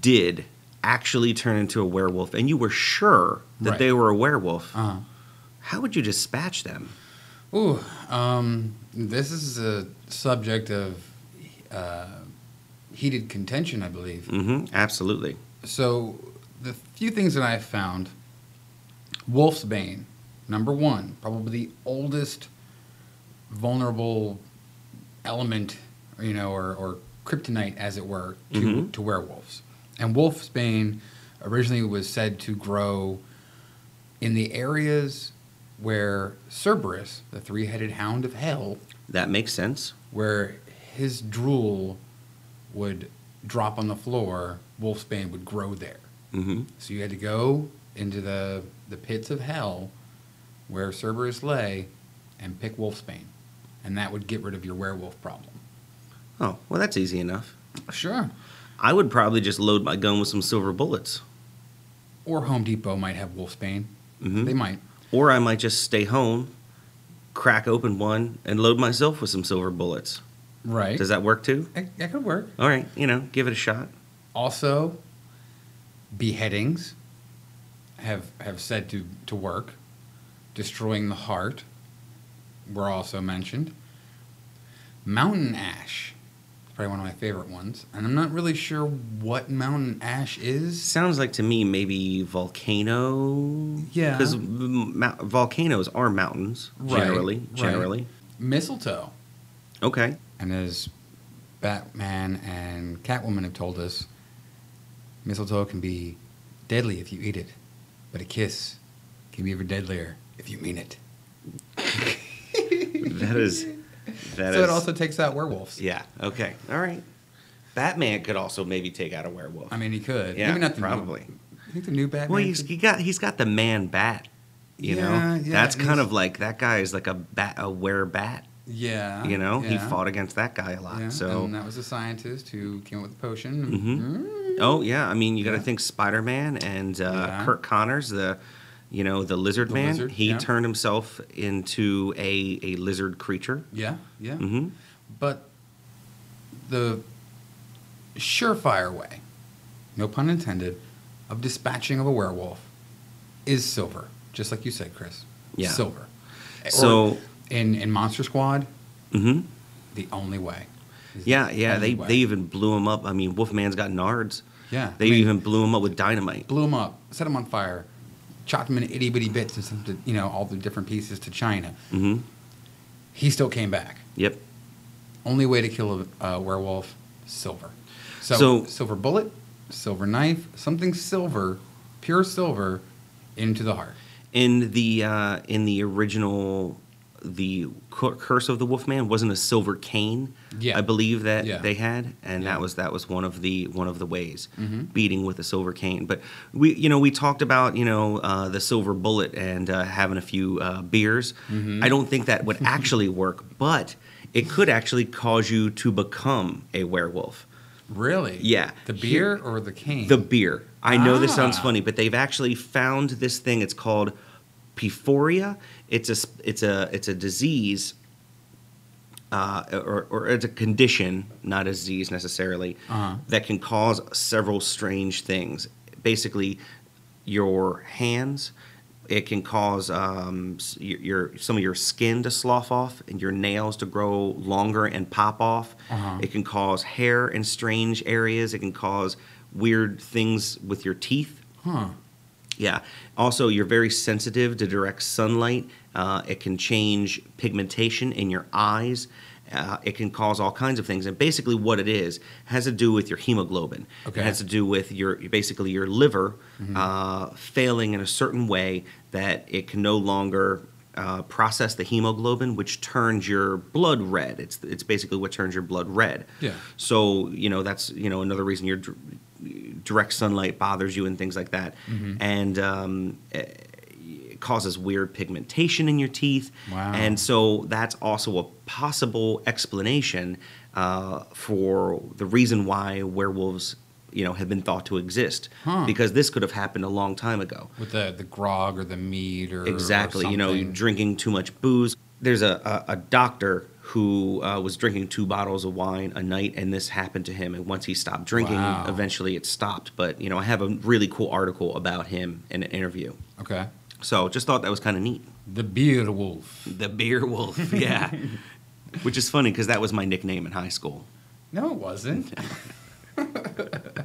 did actually turn into a werewolf and you were sure that Right. they were a werewolf, Uh-huh. how would you dispatch them? Ooh, um, this is a subject of uh, heated contention, I believe. Mm-hmm. Absolutely. So, the few things that I've found Wolf's Bane, number one, probably the oldest vulnerable element, you know, or, or kryptonite, as it were, to, Mhm. to werewolves. And Wolf's Bane originally was said to grow in the areas where Cerberus, the three headed hound of hell, That makes sense. where his drool would drop on the floor, Wolfsbane would grow there. Mm-hmm. So you had to go into the, the pits of hell where Cerberus lay and pick Wolfsbane. And that would get rid of your werewolf problem. Oh, well, that's easy enough. Sure. I would probably just load my gun with some silver bullets. Or Home Depot might have Wolfsbane. Mhm. They might. Or I might just stay home, crack open one, and load myself with some silver bullets. Right. Does that work too? that, that could work. All right, you know, give it a shot. Also, beheadings have have said to, to work. Destroying the heart were also mentioned. Mountain ash, probably one of my favorite ones, and I'm not really sure what mountain ash is. Sounds like to me maybe volcano. Yeah. Because volcanoes are mountains Right, generally. right. Generally. Mistletoe, Okay. and as Batman and Catwoman have told us, mistletoe can be deadly if you eat it, but a kiss can be even deadlier if you mean it. That is. That so is- it also takes out werewolves. Yeah. Okay. All right. Batman could also maybe take out a werewolf. I mean, he could. Yeah, Maybe not probably. New, you think the new Batman? well, he's he got he's got the man bat. You Yeah, know, yeah, that's kind of like that guy is like a bat, a were bat. yeah. You know, he fought against that guy a lot. Yeah, So, and that was a scientist who came up with the potion. Mhm. Mm. Oh yeah, I mean, you got to Yeah. think Spider Man and uh, Yeah. Curt Connors, the you know the lizard The man. lizard, he yeah. turned himself into a a lizard creature. Yeah, yeah. hmm But the surefire way, no pun intended, of dispatching of a werewolf is silver. Just like you said, Chris. Yeah. Silver. So- Or in in Monster Squad, hmm the only way. Yeah, yeah. They they even blew him up. I mean, Wolfman's got nards. yeah. They I mean, even blew him up with dynamite. blew him up, set him on fire, chopped him into itty bitty bits and sent you know all the different pieces to China. hmm He still came back. Yep. Only way to kill a, a werewolf, silver. So, So- silver bullet, silver knife, something silver, pure silver, into the heart. In the uh, in the original, the Curse of the Wolfman wasn't a silver cane. Yeah. I believe that Yeah. they had, and Yeah. that was that was one of the one of the ways Mhm. beating with a silver cane. But we you know we talked about you know uh, the silver bullet and uh, having a few uh, beers. Mm-hmm. I don't think that would actually work, but it could actually cause you to become a werewolf. Really? Yeah. The beer or the cane? The beer. I know this sounds Ah. funny, but they've actually found this thing. It's called porphyria. It's a it's a it's a disease, uh, or or it's a condition, not a disease necessarily, Uh-huh. that can cause several strange things. Basically, your hands. It can cause um, your, your some of your skin to slough off and your nails to grow longer and pop off. Uh-huh. It can cause hair in strange areas. It can cause weird things with your teeth. Huh. Yeah. Also, you're very sensitive to direct sunlight. Uh, it can change pigmentation in your eyes, Uh, it can cause all kinds of things, and basically, what it is has to do with your hemoglobin. Okay. It has to do with your basically your liver uh, failing in a certain way that it can no longer uh, process the hemoglobin, which turns your blood red. It's it's basically what turns your blood red. Yeah. So you know that's you know another reason your dir- direct sunlight bothers you and things like that, Mm-hmm. and um, eh, it causes weird pigmentation in your teeth. Wow. And so that's also a possible explanation uh, for the reason why werewolves, you know, have been thought to exist. Huh. Because this could have happened a long time ago. With the, the grog or the mead or or Exactly. You know, drinking too much booze. There's a, a, a doctor who uh, was drinking two bottles of wine a night, and this happened to him. And once he stopped drinking, Wow. eventually it stopped. But, you know, I have a really cool article about him in an interview. Okay. So just thought that was kind of neat. The beer wolf. The Beer Wolf, yeah. Which is funny because that was my nickname in high school. No, it wasn't.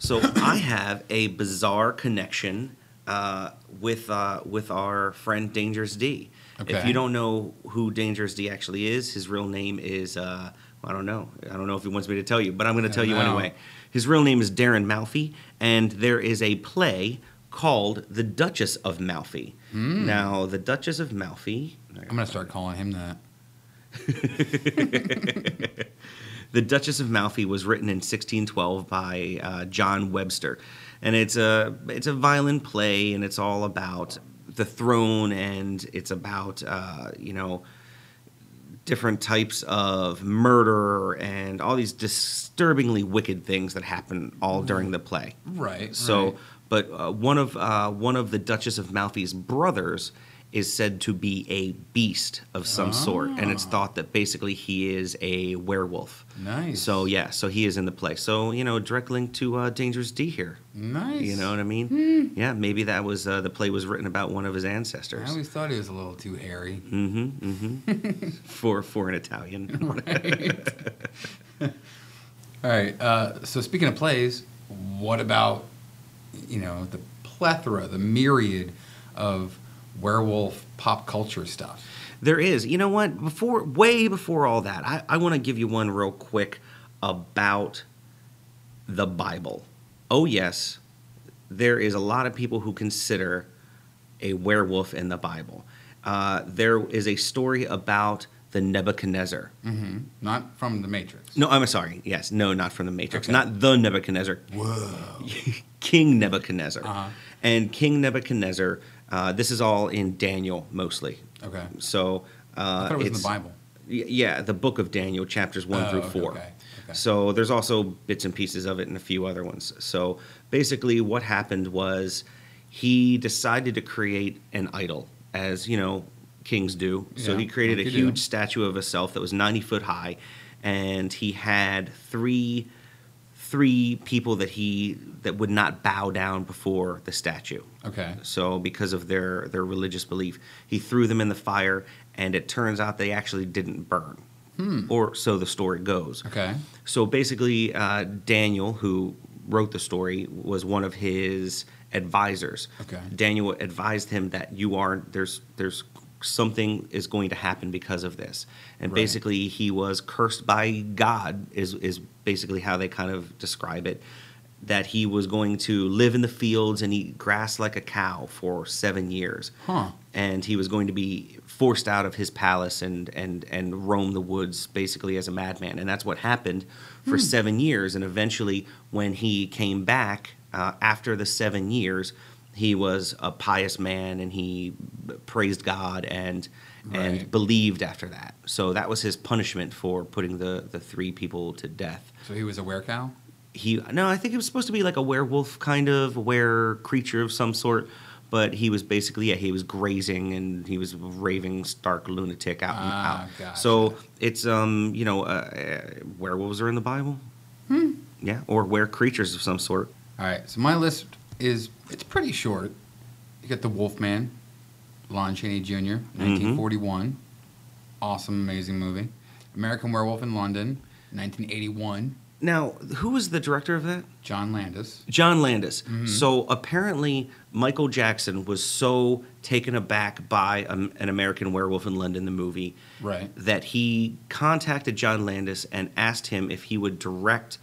So I have a bizarre connection uh, with uh, with our friend Dangerous D. If you don't know who Dangerous D actually is, his real name is uh, I don't know. I don't know if he wants me to tell you, but I'm going to tell you anyway. His real name is Darren Malfi, and there is a play called The Duchess of Malfi. Now, The Duchess of Malfi. I'm gonna start calling him that. The Duchess of Malfi was written in 1612 by uh, John Webster, and it's a it's a violent play, and it's all about the throne, and it's about uh, you know different types of murder and all these disturbingly wicked things that happen all during the play. Right. So, right. but uh, one of uh, one of the Duchess of Malfi's brothers is said to be a beast of some sort, and it's thought that basically he is a werewolf. Nice. So yeah, so he is in the play. So you know, direct link to uh, Dangerous D here. nice. You know what I mean? Yeah, maybe that was uh, the play was written about one of his ancestors. I always thought he was a little too hairy. Mm-hmm. Mm-hmm. for for an Italian. Right. All right. Uh, so speaking of plays, what about you know the plethora, the myriad of werewolf pop culture stuff? There is. You know what? Before, way before all that, I, I want to give you one real quick about the Bible. Oh, yes, there is a lot of people who consider a werewolf in the Bible. Uh, there is a story about the Nebuchadnezzar. hmm Not from the Matrix. No, I'm sorry. Yes, no, not from the Matrix. Okay. Not the Nebuchadnezzar. Whoa. King Nebuchadnezzar. Uh-huh. And King Nebuchadnezzar, uh, this is all in Daniel mostly. Okay. So uh, I thought it was in the Bible. Y- Yeah, the book of Daniel, chapters one Oh, through okay, four. okay, okay. So there's also bits and pieces of it and a few other ones. So basically, what happened was he decided to create an idol, as you know, kings do. So Yeah, he created a you do. huge statue of himself that was 90 foot high, and he had three three people that he that would not bow down before the statue. Okay. So because of their their religious belief, he threw them in the fire, and it turns out they actually didn't burn, or so the story goes. Hmm. Okay. So basically, uh, Daniel, who wrote the story, was one of his advisors. Okay. Daniel advised him that you are there's there's something is going to happen because of this, and Right. basically he was cursed by God. Is is basically how they kind of describe it. That he was going to live in the fields and eat grass like a cow for seven years Huh. and he was going to be forced out of his palace and and and roam the woods basically as a madman and that's what happened for seven years and eventually when he came back uh, after the seven years he was a pious man and he praised god and and Right. believed after that so that was his punishment for putting the the three people to death So he was a werecow. he no i think he was supposed to be like a werewolf kind of were creature of some sort but he was basically yeah he was grazing and he was a raving stark lunatic out and Ah, out gotcha. so it's um you know uh, uh, werewolves are in the bible Hmm. yeah or were creatures of some sort All right. So my list is it's pretty short. You got the Wolfman, Lon Chaney Jr. 1941. Awesome, amazing movie. American Werewolf in London, 1981. Now, who was the director of that? John Landis. John Landis. Mm-hmm. So apparently, Michael Jackson was so taken aback by um, an American Werewolf in London, the movie, Right. that he contacted John Landis and asked him if he would direct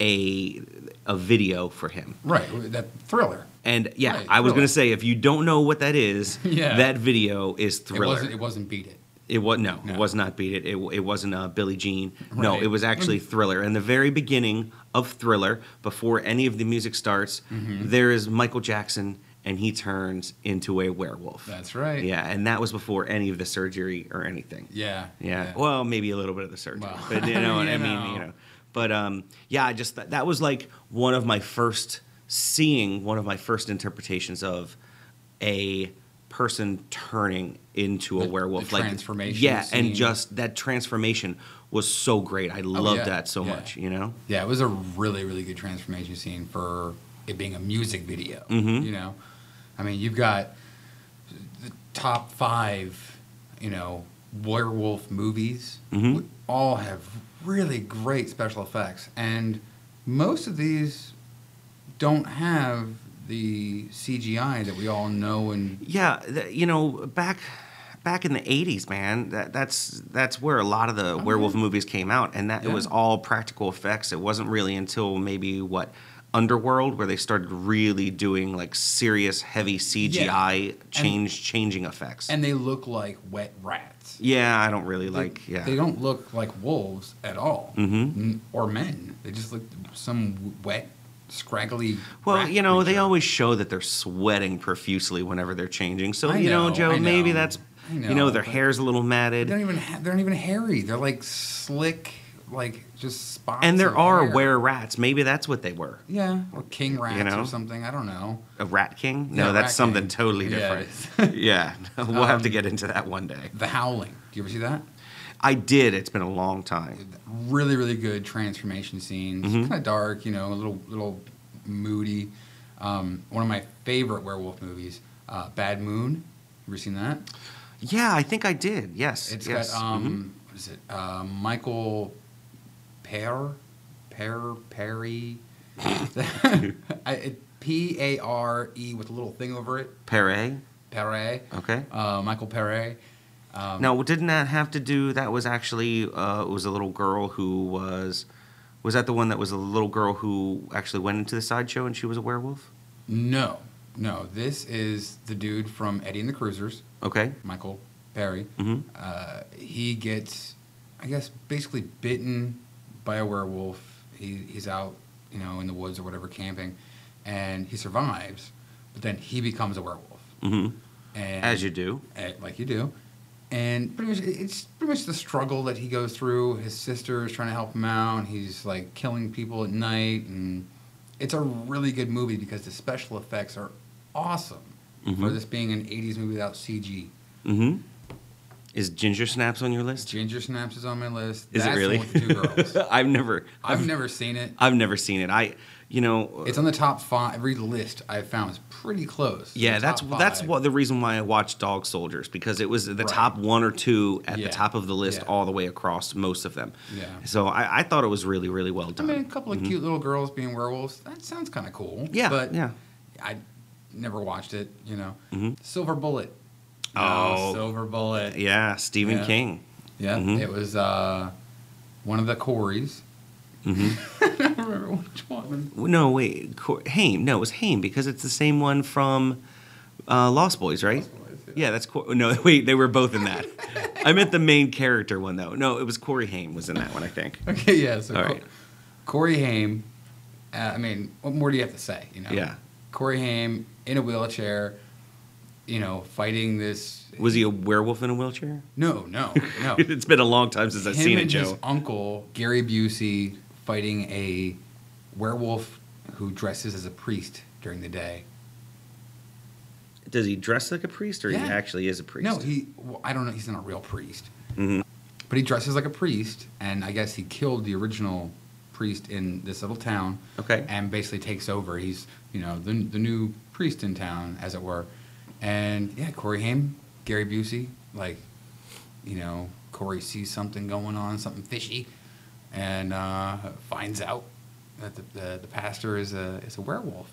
a a video for him. Right. That thriller. And yeah, Right, I was Thriller. to say if you don't know what that is, Yeah. that video is It Thriller. wasn't. It wasn't Beat It. It was no, No. it was not Beat It. It, it wasn't uh, Billie Jean. No, it was actually Thriller. And the very beginning of Thriller, before any of the music starts, Mm-hmm. there is Michael Jackson, and he turns into a werewolf. That's right. Yeah, and that was before any of the surgery or anything. Yeah. Yeah. Well, maybe a little bit of the surgery, Well, but you know what I mean. know. You know. But um, yeah, I just that, that was like one of my first seeing one of my first interpretations of a person turning into a The- werewolf. the like transformation Yeah, and just that transformation was so great. I loved Oh, yeah, that so yeah. much. You know. Yeah, it was a really, really good transformation scene for it being a music video. Mhm. You know, I mean, you've got the top five, you know, werewolf movies. Mhm. All have really great special effects, and most of these don't have the CGI that we all know and Yeah, th- you know, back back in the '80s, man, that, that's that's where a lot of the oh, werewolf movies came out, and that it was all practical effects. It wasn't really until maybe what Underworld where they started really doing like serious, heavy CGI change changing effects. and they look like wet rats. Yeah, I don't really They- like. Yeah, They don't look like wolves at all, Mhm. Or men. They just look some wet, scraggly. Well, you know, they always show that they're sweating profusely whenever they're changing. So I you know, know, Joe, I maybe that's I you know know, their hair's a little matted. They don't even. Ha- they're not even hairy. They're like slick, like just spots. And there are hair. were rats. Maybe that's what they were. Yeah, or king rats you know? or something. I don't know. A rat king? Yeah, No, that's something King. totally different. Yeah, yeah. we'll have to Um, get into that one day. The Howling. Do you ever see that? I did. It's been a long time. Really, really good transformation scenes. Mhm. Kind of dark, you know, a little, little moody. Um, one of my favorite werewolf movies, uh, Bad Moon. You ever seen that? Yeah, I think I did. Yes. It's yes. got um, mhm. what is it? Uh, Michael Pear, Pear Perry. P A R E with a little thing over it. Paré. Paré. Okay. Uh, Michael Paré. Um, now, didn't that have to do? That was actually uh, it was a little girl who was. Was that the one that was a little girl who actually went into the sideshow and she was a werewolf? No, no. This is the dude from Eddie and the Cruisers, Okay. Michael Perry. Mm-hmm. Uh, he gets, I guess, basically bitten by a werewolf. He, he's out, you know, in the woods or whatever, camping, and he survives. But then he becomes a werewolf. hmm And As you do. eh, like you do. And pretty much, it's pretty much the struggle that he goes through. His sister is trying to help him out. And he's like killing people at night, and it's a really good movie because the special effects are awesome for Mhm. this being an '80s movie without CG. hmm Is Ginger Snaps on your list? Ginger Snaps is on my list. Is That's it the really? one with the two girls. I've never. I've never seen it. I've never seen it. I, you know, It's on the top five. Every list I've found is pretty close. yeah, that's that's what the reason why I watched Dog Soldiers because it was the Right. top one or two at Yeah, the top of the list yeah. all the way across most of them. Yeah. So I, I thought it was really really well done. I mean, a couple of cute little girls being werewolves. That sounds kind of cool. Mm-hmm. Yeah, but yeah. I never watched it. You know, Mhm. Silver Bullet. Oh. Silver Bullet. Yeah, Stephen Yeah. King. Yeah, Mhm. it was uh, one of the Corys. hmm I don't remember which one. No, wait, Cor- Haim. No, it was Haim because it's the same one from uh, Lost Boys, right? Lost Boys, yeah. yeah. that's Cor- no. Wait, they were both in that. I meant the main character one though. No, it was Corey Haim was in that one. I think. Okay, yeah. So All Co- right. Corey Haim. Uh, I mean, what more do you have to say? You know. Yeah. Corey Haim in a wheelchair. You know, fighting this. Was he a werewolf in a wheelchair? No, no, no. it's been a long time since I've Him seen it, and his Joe. uncle Gary Busey fighting a werewolf who dresses as a priest during the day. Does he dress like a priest, or he Yeah. actually is a priest? No, he. Well, I don't know. He's not a real priest, Mhm. but he dresses like a priest, and I guess he killed the original priest in this little town. Okay. And basically takes over. He's you know the the new priest in town, as it were. And yeah, Corey Haim, Gary Busey, like, you know, Corey sees something going on, something fishy, and uh, finds out that the, the, the pastor is a is a werewolf.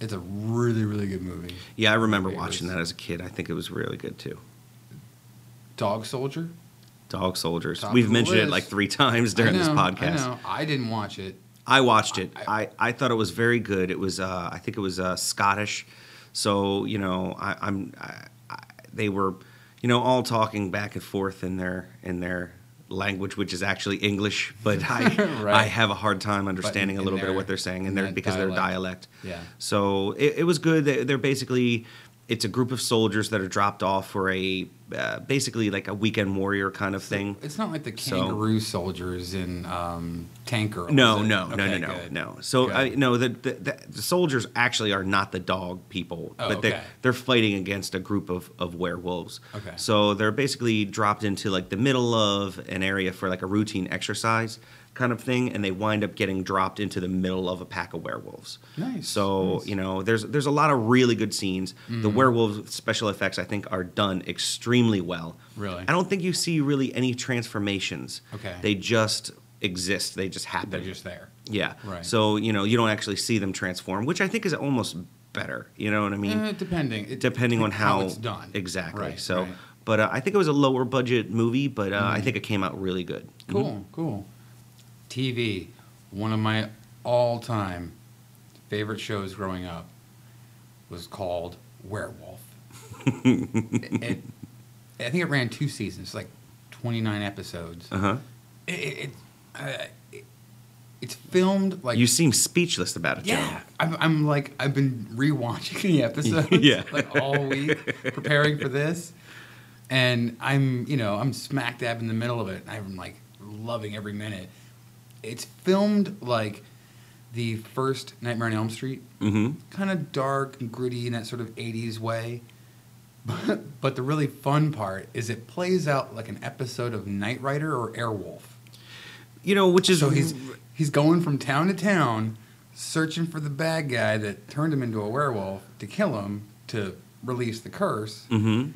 It's a really really good movie. Yeah, I remember watching that as a kid. I think it was really good too. Dog Soldier. Dog Soldiers. Top We've mentioned it like three times during I this podcast. I know. I didn't watch it. I watched it. I- I, I thought it was very good. It was uh, I think it was uh, Scottish, so you know I, I'm I, I, they were you know all talking back and forth in their in their language, which is actually English, but I Right. I have a hard time understanding in a little bit of what they're saying and they're because of their dialect. dialect. Yeah. So it, it was good. They're basically it's a group of soldiers that are dropped off for a uh, basically like a weekend warrior kind of thing. It's not like the So- kangaroo soldiers in um, Tank Girl. No, no, no, Okay, no, no, good. no. So I no, the, the the soldiers actually are not the dog people, Oh, but they're okay. they're fighting against a group of of werewolves. Okay. So they're basically dropped into like the middle of an area for like a routine exercise kind of thing, and they wind up getting dropped into the middle of a pack of werewolves. Nice, So nice. Mm-hmm. you know, there's there's a lot of really good scenes. The werewolf special effects I think are done extremely well. Really? I don't think you see really any transformations. Okay. They just exist. They just happen. They're just there. Yeah. Right. So you know you don't actually see them transform, which I think is almost better. You know what I mean? Eh, depending. It- Depending on how, it's done. Exactly. Right, so, right. Mm-hmm. but uh, I think it was a lower budget movie, but uh, I think it came out really good. Cool, cool. TV, one of my all-time favorite shows growing up, was called Werewolf. it, it- I think it ran two seasons, like 29 episodes. Uh huh. It, it, it, uh, it- it's filmed like You seem speechless about it, yeah. I'm, I'm like I've been rewatching the episodes Yeah. like all week preparing for this, and I'm you know I'm smack dab in the middle of it. And I'm like loving every minute. It's filmed like the first Nightmare on Elm Street, Mm-hmm. kind of dark and gritty in that sort of 80s way. But, but the really fun part is it plays out like an episode of Knight Rider or Airwolf. You know, which is So he's he's going from town to town, searching for the bad guy that turned him into a werewolf to kill him to release the curse. Mm-hmm.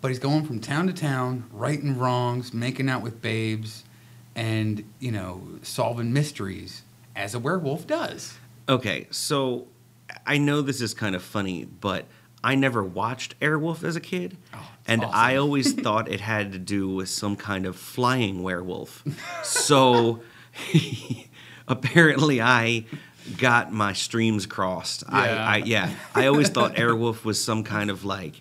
But he's going from town to town, righting wrongs, making out with babes, and you know solving mysteries as a werewolf does. Okay, so I know this is kind of funny, but I never watched Airwolf as a kid. Oh, and awesome. I always thought it had to do with some kind of flying werewolf. so apparently I got my streams crossed. I, Yeah. I yeah. I always thought Airwolf was some kind of like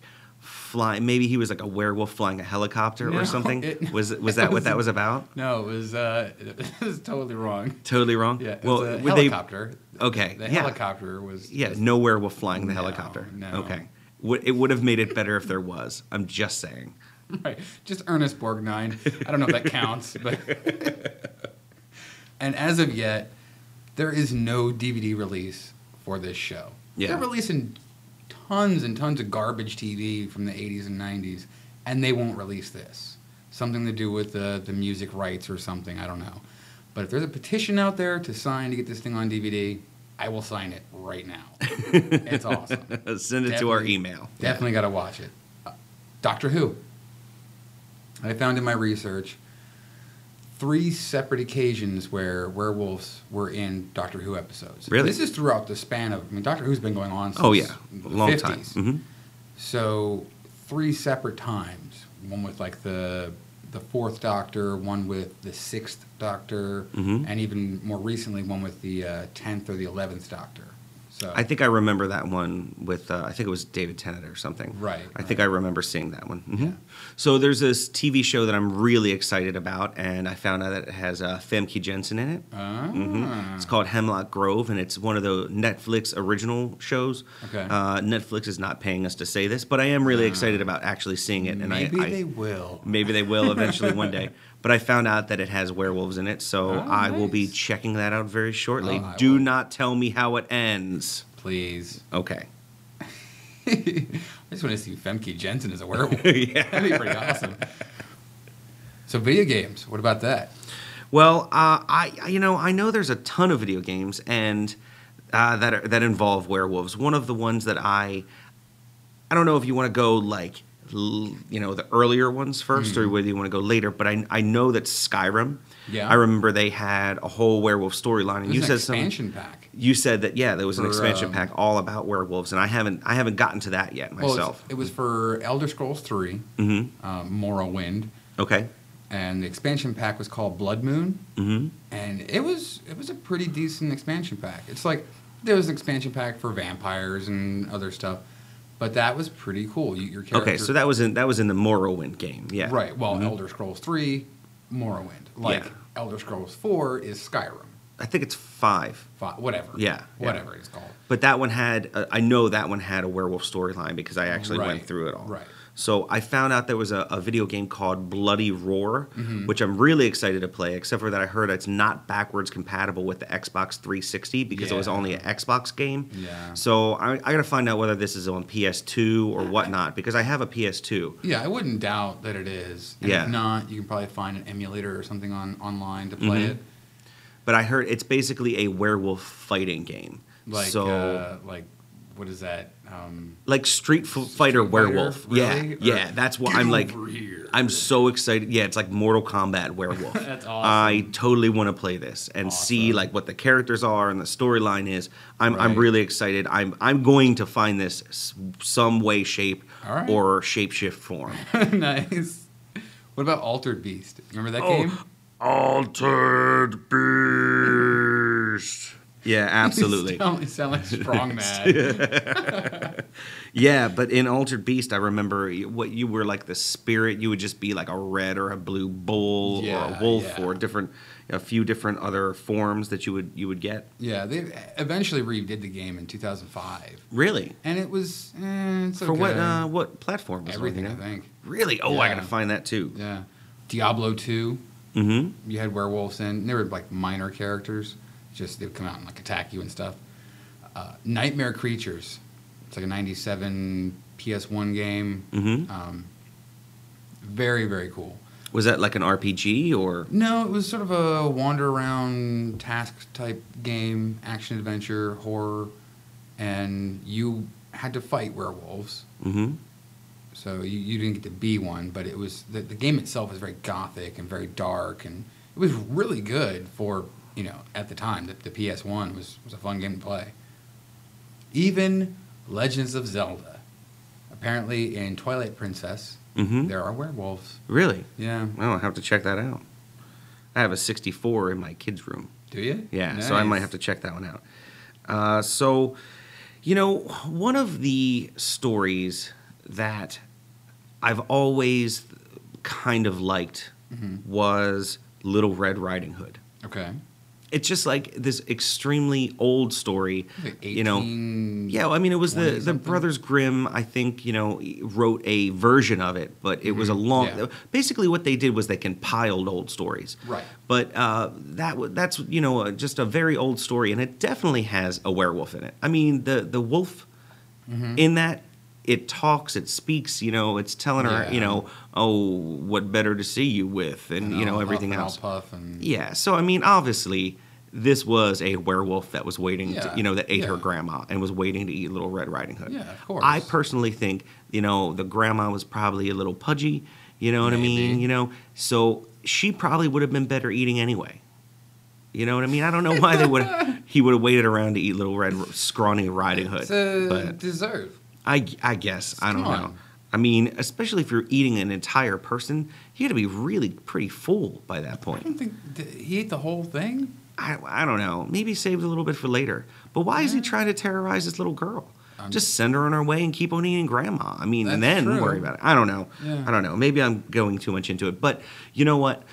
flying maybe he was like a werewolf flying a helicopter No, or something. it- was was that what that was about? No, it was uh, it was totally wrong. Totally wrong. Yeah, well, was a would they- helicopter. Okay, the yeah. helicopter was Yeah, was- no werewolf flying the No, helicopter. no. Okay. It would have made it better if there was. I'm just saying. Right. Just Ernest Borgnine. I don't know if that counts, but. and as of yet, there is no DVD release for this show. Yeah. They're releasing tons and tons of garbage TV from the 80s and 90s, and they won't release this. Something to do with the, the music rights or something, I don't know. But if there's a petition out there to sign to get this thing on DVD, I will sign it right now. it's awesome. Send it to our email. Definitely got to watch it. Uh, Doctor Who. I found in my research three separate occasions where werewolves were in Doctor Who episodes. Really? This is throughout the span of. I mean, Doctor Who's been going on since Oh yeah, a long 50s. time. hmm So three separate times. One with like the the fourth Doctor, one with the sixth Doctor, Mhm. and even more recently, one with the uh, tenth or the eleventh Doctor. So I think I remember that one with uh, I think it was David Tennant or something. Right, I think. I remember seeing that one. Mhm. Yeah. So there's this TV show that I'm really excited about, and I found out that it has uh, Famke Janssen in it. Ah. Mhm. It's called Hemlock Grove, and it's one of the Netflix original shows. Okay. Uh, Netflix is not paying us to say this, but I am really excited about actually seeing it. And Maybe I, I, they will. Maybe they will eventually one day. But I found out that it has werewolves in it, so Oh, I will be checking that out very shortly. Oh, Do will. not tell me how it ends. Please. Okay. I just want to see Famke Janssen as a werewolf. Yeah. That'd be pretty awesome. So video games, what about that? Well, uh, I you know I know there's a ton of video games and uh, that are, that involve werewolves. One of the ones that I I don't know if you want to go like you know the earlier ones first or whether you want to go later. But I I know that Skyrim. Yeah. I remember they had a whole werewolf storyline, and you an said expansion pack. You said that yeah, there was an expansion um, pack all about werewolves, and I haven't I haven't gotten to that yet myself. it's- it was for Elder Scrolls 3, mm-hmm. um, Morrowind, Okay. and the expansion pack was called Blood Moon, Mm-hmm. and it was it was a pretty decent expansion pack. It's like there was an expansion pack for vampires and other stuff, but that was pretty cool. You, your character, Okay, so that was in that was in the Morrowind game. Yeah. right. Well, Mhm. Elder Scrolls 3, Morrowind. Like Yeah. Elder Scrolls 4 is Skyrim. I think it's five. Fi- Whatever. Yeah, yeah. Whatever it's called. But that one had, uh, I know that one had a werewolf storyline because I actually went through it all. right. So I found out there was a, a video game called Bloody Roar, Mm-hmm. which I'm really excited to play, except for that I heard it's not backwards compatible with the Xbox 360 because it was only an Xbox game. Yeah. So I, I got to find out whether this is on PS2 or whatnot because I have a PS2. Yeah, I wouldn't doubt that it is. And Yeah. If not, you can probably find an emulator or something on online to play Mhm. it. But I heard it's basically a werewolf fighting game. Like, so, uh, like, what is that? Um, like Street Fighter Fighter, Werewolf. really? Yeah, Or yeah. That's what I'm like. here. I'm so excited. Yeah, it's like Mortal Kombat Werewolf. That's I totally want to play this and see like what the characters are and the storyline is. I'm I'm really excited. I'm I'm going to find this some way, shape, right. or shapeshift form. nice. What about Altered Beast? Remember that Oh, game? Altered Beast. Yeah, absolutely. You sound, like Strong Mad. Yeah, but in Altered Beast, I remember what you were like the spirit. You would just be like a red or a blue bull or a wolf yeah. or different, a few different other forms that you would you would get. yeah, they eventually redid the game in 2005, Really? and it was eh, For what uh, what platform? Was everything I think. Really? Oh, I gotta find that too. Yeah, Diablo 2. Mm-hmm. you had werewolves in. and They were like minor characters. Just they would come out and like attack you and stuff. Uh, Nightmare Creatures. It's like a '97 PS1 game. Mhm. Um, very very cool. Was that like an RPG or? No, it was sort of a wander around task type game, action adventure, horror, and you had to fight werewolves. Mm-hmm. So you, you didn't get to be one, but it was the, the game itself was very gothic and very dark, and it was really good for you know at the time. The, the PS One was was a fun game to play. Even Legends of Zelda. Apparently, in Twilight Princess, Mm-hmm. there are werewolves. Really? Yeah. Well, I'll have to check that out. I have a 64 in my kids' room. Do you? Yeah, so I might have to check that one out. Uh, so, you know, one of the stories that I've always kind of liked Mm-hmm. was Little Red Riding Hood. Okay. It's just like this extremely old story, Like you know. Yeah, well, I mean, it was the the something? Brothers Grimm. I think you know wrote a version of it, but it was a long. Mm-hmm. Yeah. Basically, what they did was they compiled old stories. Right. But uh, that that's you know uh, just a very old story, and it definitely has a werewolf in it. I mean, the the wolf Mm-hmm. in that it talks, it speaks. You know, it's telling her, you know, oh, what better to see you with, and, you know everything and else. and Yeah. So I mean, obviously, this was a werewolf that was waiting, to, you know, that ate her grandma and was waiting to eat Little Red Riding Hood. Yeah, of course. I personally think, you know, the grandma was probably a little pudgy. You know what I mean? You know, so she probably would have been better eating anyway. You know what I mean? I don't know why they would. he would have waited around to eat Little Red Scrawny Riding Hood. It's a but dessert. I, I guess I don't Come know. on. I mean, especially if you're eating an entire person, you got to be really pretty full by that point. I don't think he ate the whole thing. I, I don't know. Maybe saved a little bit for later. But why is he trying to terrorize this little girl? Um, Just send her on her way and keep on eating grandma. I mean, and then true. worry about it. I don't know. Yeah. I don't know. Maybe I'm going too much into it. But you know what?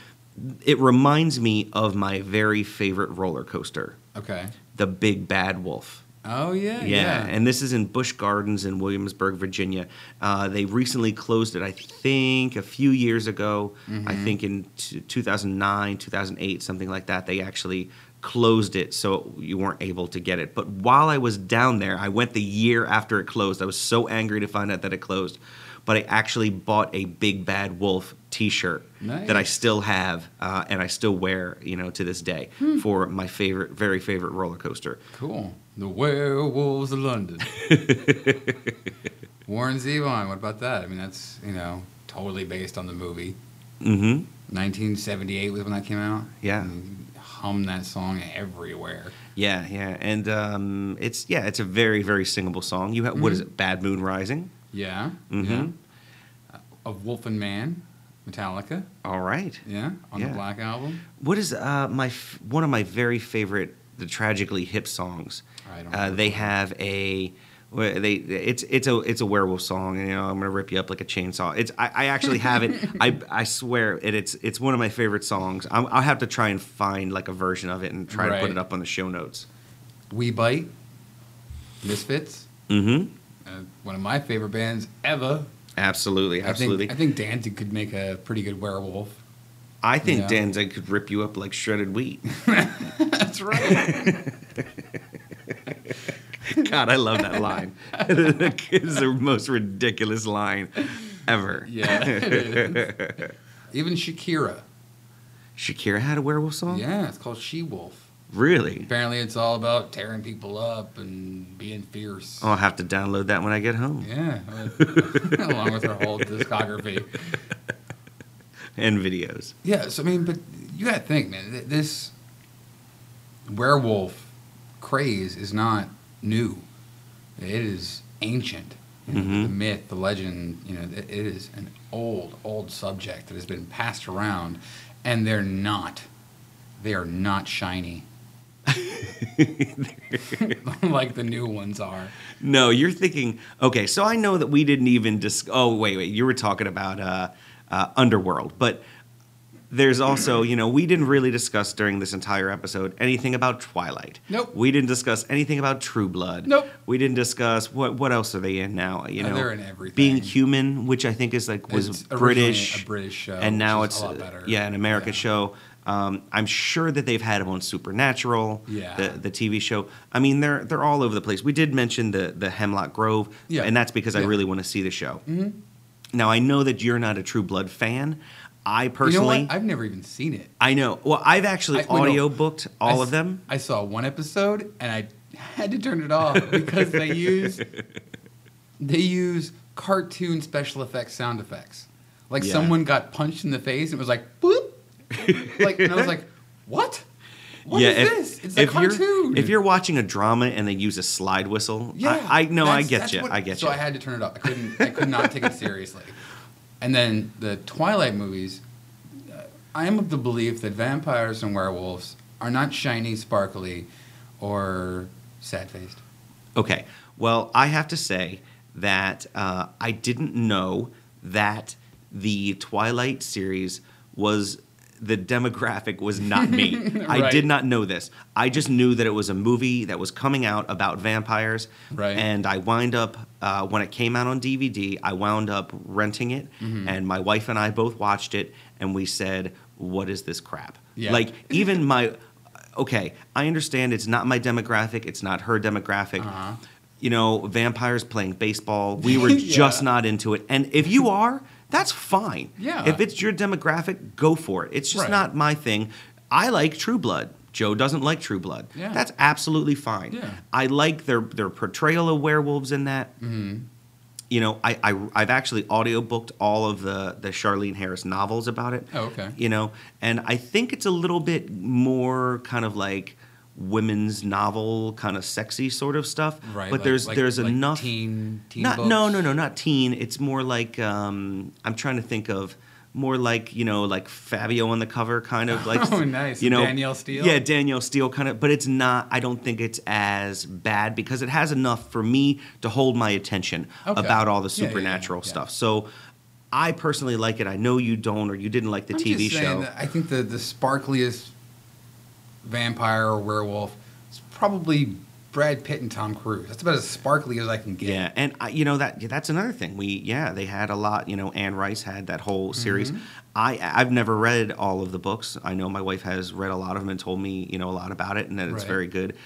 It reminds me of my very favorite roller coaster, Okay. the Big Bad Wolf. Oh yeah. Yeah, and this is in Busch Gardens in Williamsburg, Virginia. Uh, they recently closed it, I think, a few years ago. I think in t- 2009, 2008, something like that. They actually closed it, so you weren't able to get it. But while I was down there, I went the year after it closed. I was so angry to find out that it closed. But I actually bought a Big Bad Wolf T-shirt that I still have uh, and I still wear, you know, to this day for my favorite, very favorite roller coaster. Cool. The werewolves of London. Warren Zevon. What about that? I mean, that's you know totally based on the movie. Mm-hmm. 1978 was when that came out. Yeah. Hum that song everywhere. Yeah, yeah, and um, it's yeah, it's a very very singable song. You have what is it? Bad Moon Rising. Yeah. Mm-hmm. Yeah. Uh, Of Wolf and Man, Metallica. All right. Yeah. On Yeah. the Black Album. What is uh, my f- one of my very favorite the tragically hip songs? I don't Uh, they have a they it's it's a it's a werewolf song, and you know I'm gonna rip you up like a chainsaw. It's I, I actually have it. I I swear it, it's it's one of my favorite songs. I'm, I'll have to try and find like a version of it and try to put it up on the show notes. We Bite. Misfits. Mm-hmm. Uh, one of my favorite bands ever. Absolutely, absolutely. I think, I think Danzig could make a pretty good werewolf. I think Yeah. Danzig could rip you up like shredded wheat. That's right. God, I love that line. it's the most ridiculous line ever. yeah. it is. Even Shakira. Shakira had a werewolf song? Yeah, it's called She Wolf. Really? Apparently, it's all about tearing people up and being fierce. I'll have to download that when I get home. Yeah, along with her whole discography. And videos. Yeah, so I mean, but you got to think, man. This werewolf craze is not new. It is ancient. You know, Mhm. The myth, the legend. You know, it is an old, old subject that has been passed around, and they're not. They are not shiny. like the new ones are. No, you're thinking, okay, so I know that we didn't even dis- Oh, wait, wait. You were talking about uh, uh, Underworld. But there's also, you know, we didn't really discuss during this entire episode anything about Twilight. Nope. We didn't discuss anything about True Blood. Nope. We didn't discuss what what else are they in now? You Uh, know, they're in everything. Being Human, which I think is like was It's British, a British show, and now it's a lot better. yeah, an American Yeah. show. Um, I'm sure that they've had them on Supernatural, Yeah. the the TV show. I mean, they're they're all over the place. We did mention the the Hemlock Grove, Yeah. and that's because I really want to see the show. Hmm. Now I know that you're not a True Blood fan. I You know personally. I've never even seen it. I know. Well, I've actually I- audio booked I all s- of them. I saw one episode and I had to turn it off because they use they use cartoon special effects sound effects. Like Yeah. someone got punched in the face and it was like boop. like and I was like, what? What is if, this? It's a if cartoon. You're, if you're watching a drama and they use a slide whistle, yeah, I, I know I get you. what- I get so you. So I had to turn it off. I couldn't. I could not take it seriously. And then the Twilight movies. uh, I am of the belief that vampires and werewolves are not shiny, sparkly, or sad faced. Okay. Well, I have to say that uh, I didn't know that the Twilight series was the demographic was not me. I did not know this. I just knew that it was a movie that was coming out about vampires. Right. And I wind up uh, when it came out on DVD. I wound up renting it, Mm-hmm. and my wife and I both watched it, and we said, "What is this crap?" Yeah. Like even my okay, I understand it's not my demographic, it's not her demographic. Uh-huh. You know, vampires playing baseball. We were Yeah. just not into it. And if you are, that's fine. Yeah. If it's your demographic, go for it. It's just Right. not my thing. I like True Blood. Joe doesn't like True Blood. Yeah. That's absolutely fine. Yeah. I like their their portrayal of werewolves in that. Mm-hmm. You know, I, I I've actually audiobooked all of the the Charlaine Harris novels about it Oh, okay. you know and i think it's a little bit more kind of like women's novel kind of sexy sort of stuff Right. but like- there's like- there's like enough teen, teen not books? no no no not teen it's more like um i'm trying to think of more like you know like fabio on the cover kind of like Oh, nice. you know Danielle Steel? yeah danielle steel kind of but it's not i don't think it's as bad because it has enough for me to hold my attention Okay. about all the Yeah, yeah, yeah, supernatural yeah. stuff so I personally like it. I know you don't, or you didn't like the I'm TV show. I think the the sparkliest vampire or werewolf, it's probably Brad Pitt and Tom Cruise. That's about as sparkly as I can get. Yeah, and I, you know that that's another thing. We yeah, they had a lot. You know, Anne Rice had that whole series. Mm-hmm. I I've never read all of the books. I know my wife has read a lot of them and told me you know a lot about it and that it's Right. very good.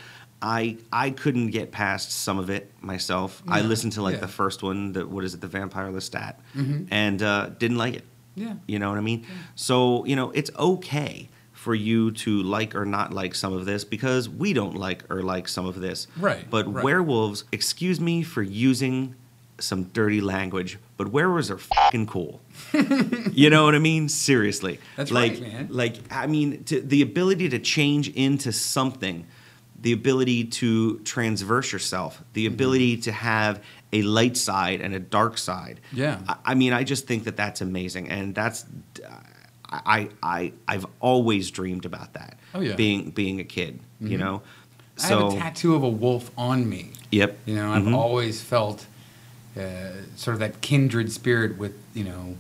I I couldn't get past some of it myself. I listened to like yeah. the first one, the what is it, the Vampire Lestat, Mhm. and uh, didn't like it. Yeah. You know what I mean? So, you know, it's okay for you to like or not like some of this because we don't like or like some of this. Right, But right. werewolves, excuse me for using some dirty language, but werewolves are fucking cool. you know what I mean? Seriously. That's like, right, man. Like, I mean, to, the ability to change into something, the ability to transverse yourself, the Mm-hmm. ability to have a light side and a dark side. Yeah. I, I mean, I just think that that's amazing, and that's. I, I I've always dreamed about that. Oh, yeah. Mm-hmm. Being being a kid, you know. I have a tattoo of a wolf on me. Yep. You know, I've Mhm. always felt uh, sort of that kindred spirit with you know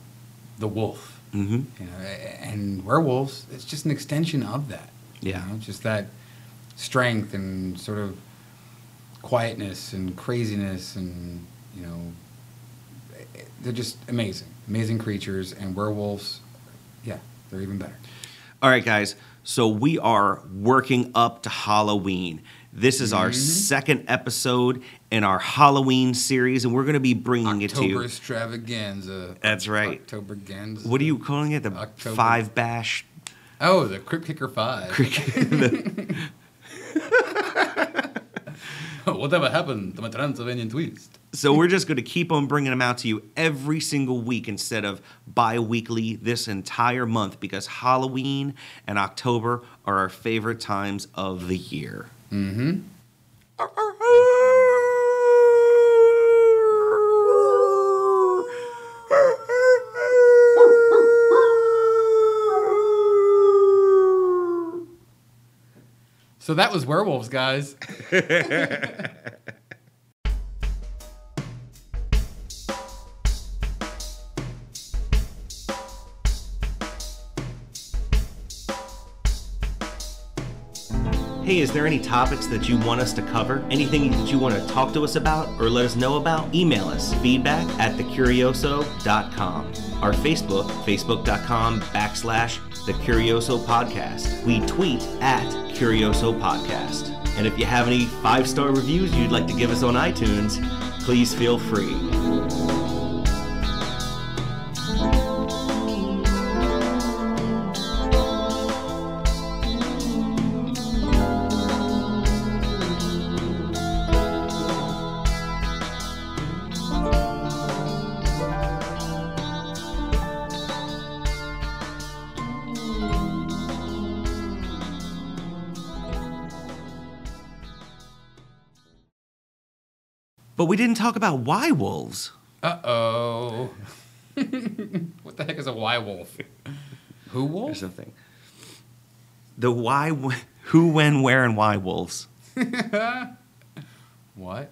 the wolf. Mhm. You know, and werewolves, it's just an extension of that. Yeah. You know, just that strength and sort of quietness and craziness and you know they're just amazing, amazing creatures. And werewolves, they're even better. All right, guys. So we are working up to Halloween. This is Mm-hmm. our second episode in our Halloween series, and we're going to be bringing it to you. October extravaganza. That's right. October Ganza. What are you calling it? The October- five bash. Oh, the Crypt Kicker Five. Whatever happened to my Transylvanian twist? So we're just going to keep on bringing them out to you every single week instead of bi-weekly this entire month because Halloween and October are our favorite times of the year. Mm-hmm. So that was werewolves, guys. Hey, is there any topics that you want us to cover? Anything that you want to talk to us about or let us know about? Email us feedback at thecurioso.com. Our Facebook, facebook.com backslash the Curioso Podcast. We tweet at Curioso Podcast. And if you have any five star reviews you'd like to give us on iTunes, please feel free. But we didn't talk about why wolves. Uh oh. what the heck is a why wolf? Who wolf? or something. The why, wh- who, when, where, and why wolves. What?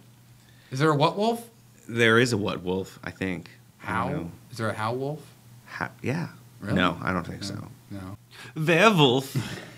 Is there a what wolf? There is a what wolf, I think. I How? know. Is there a how wolf? Ha- yeah. Really? No, I don't think so. No. Werewolf.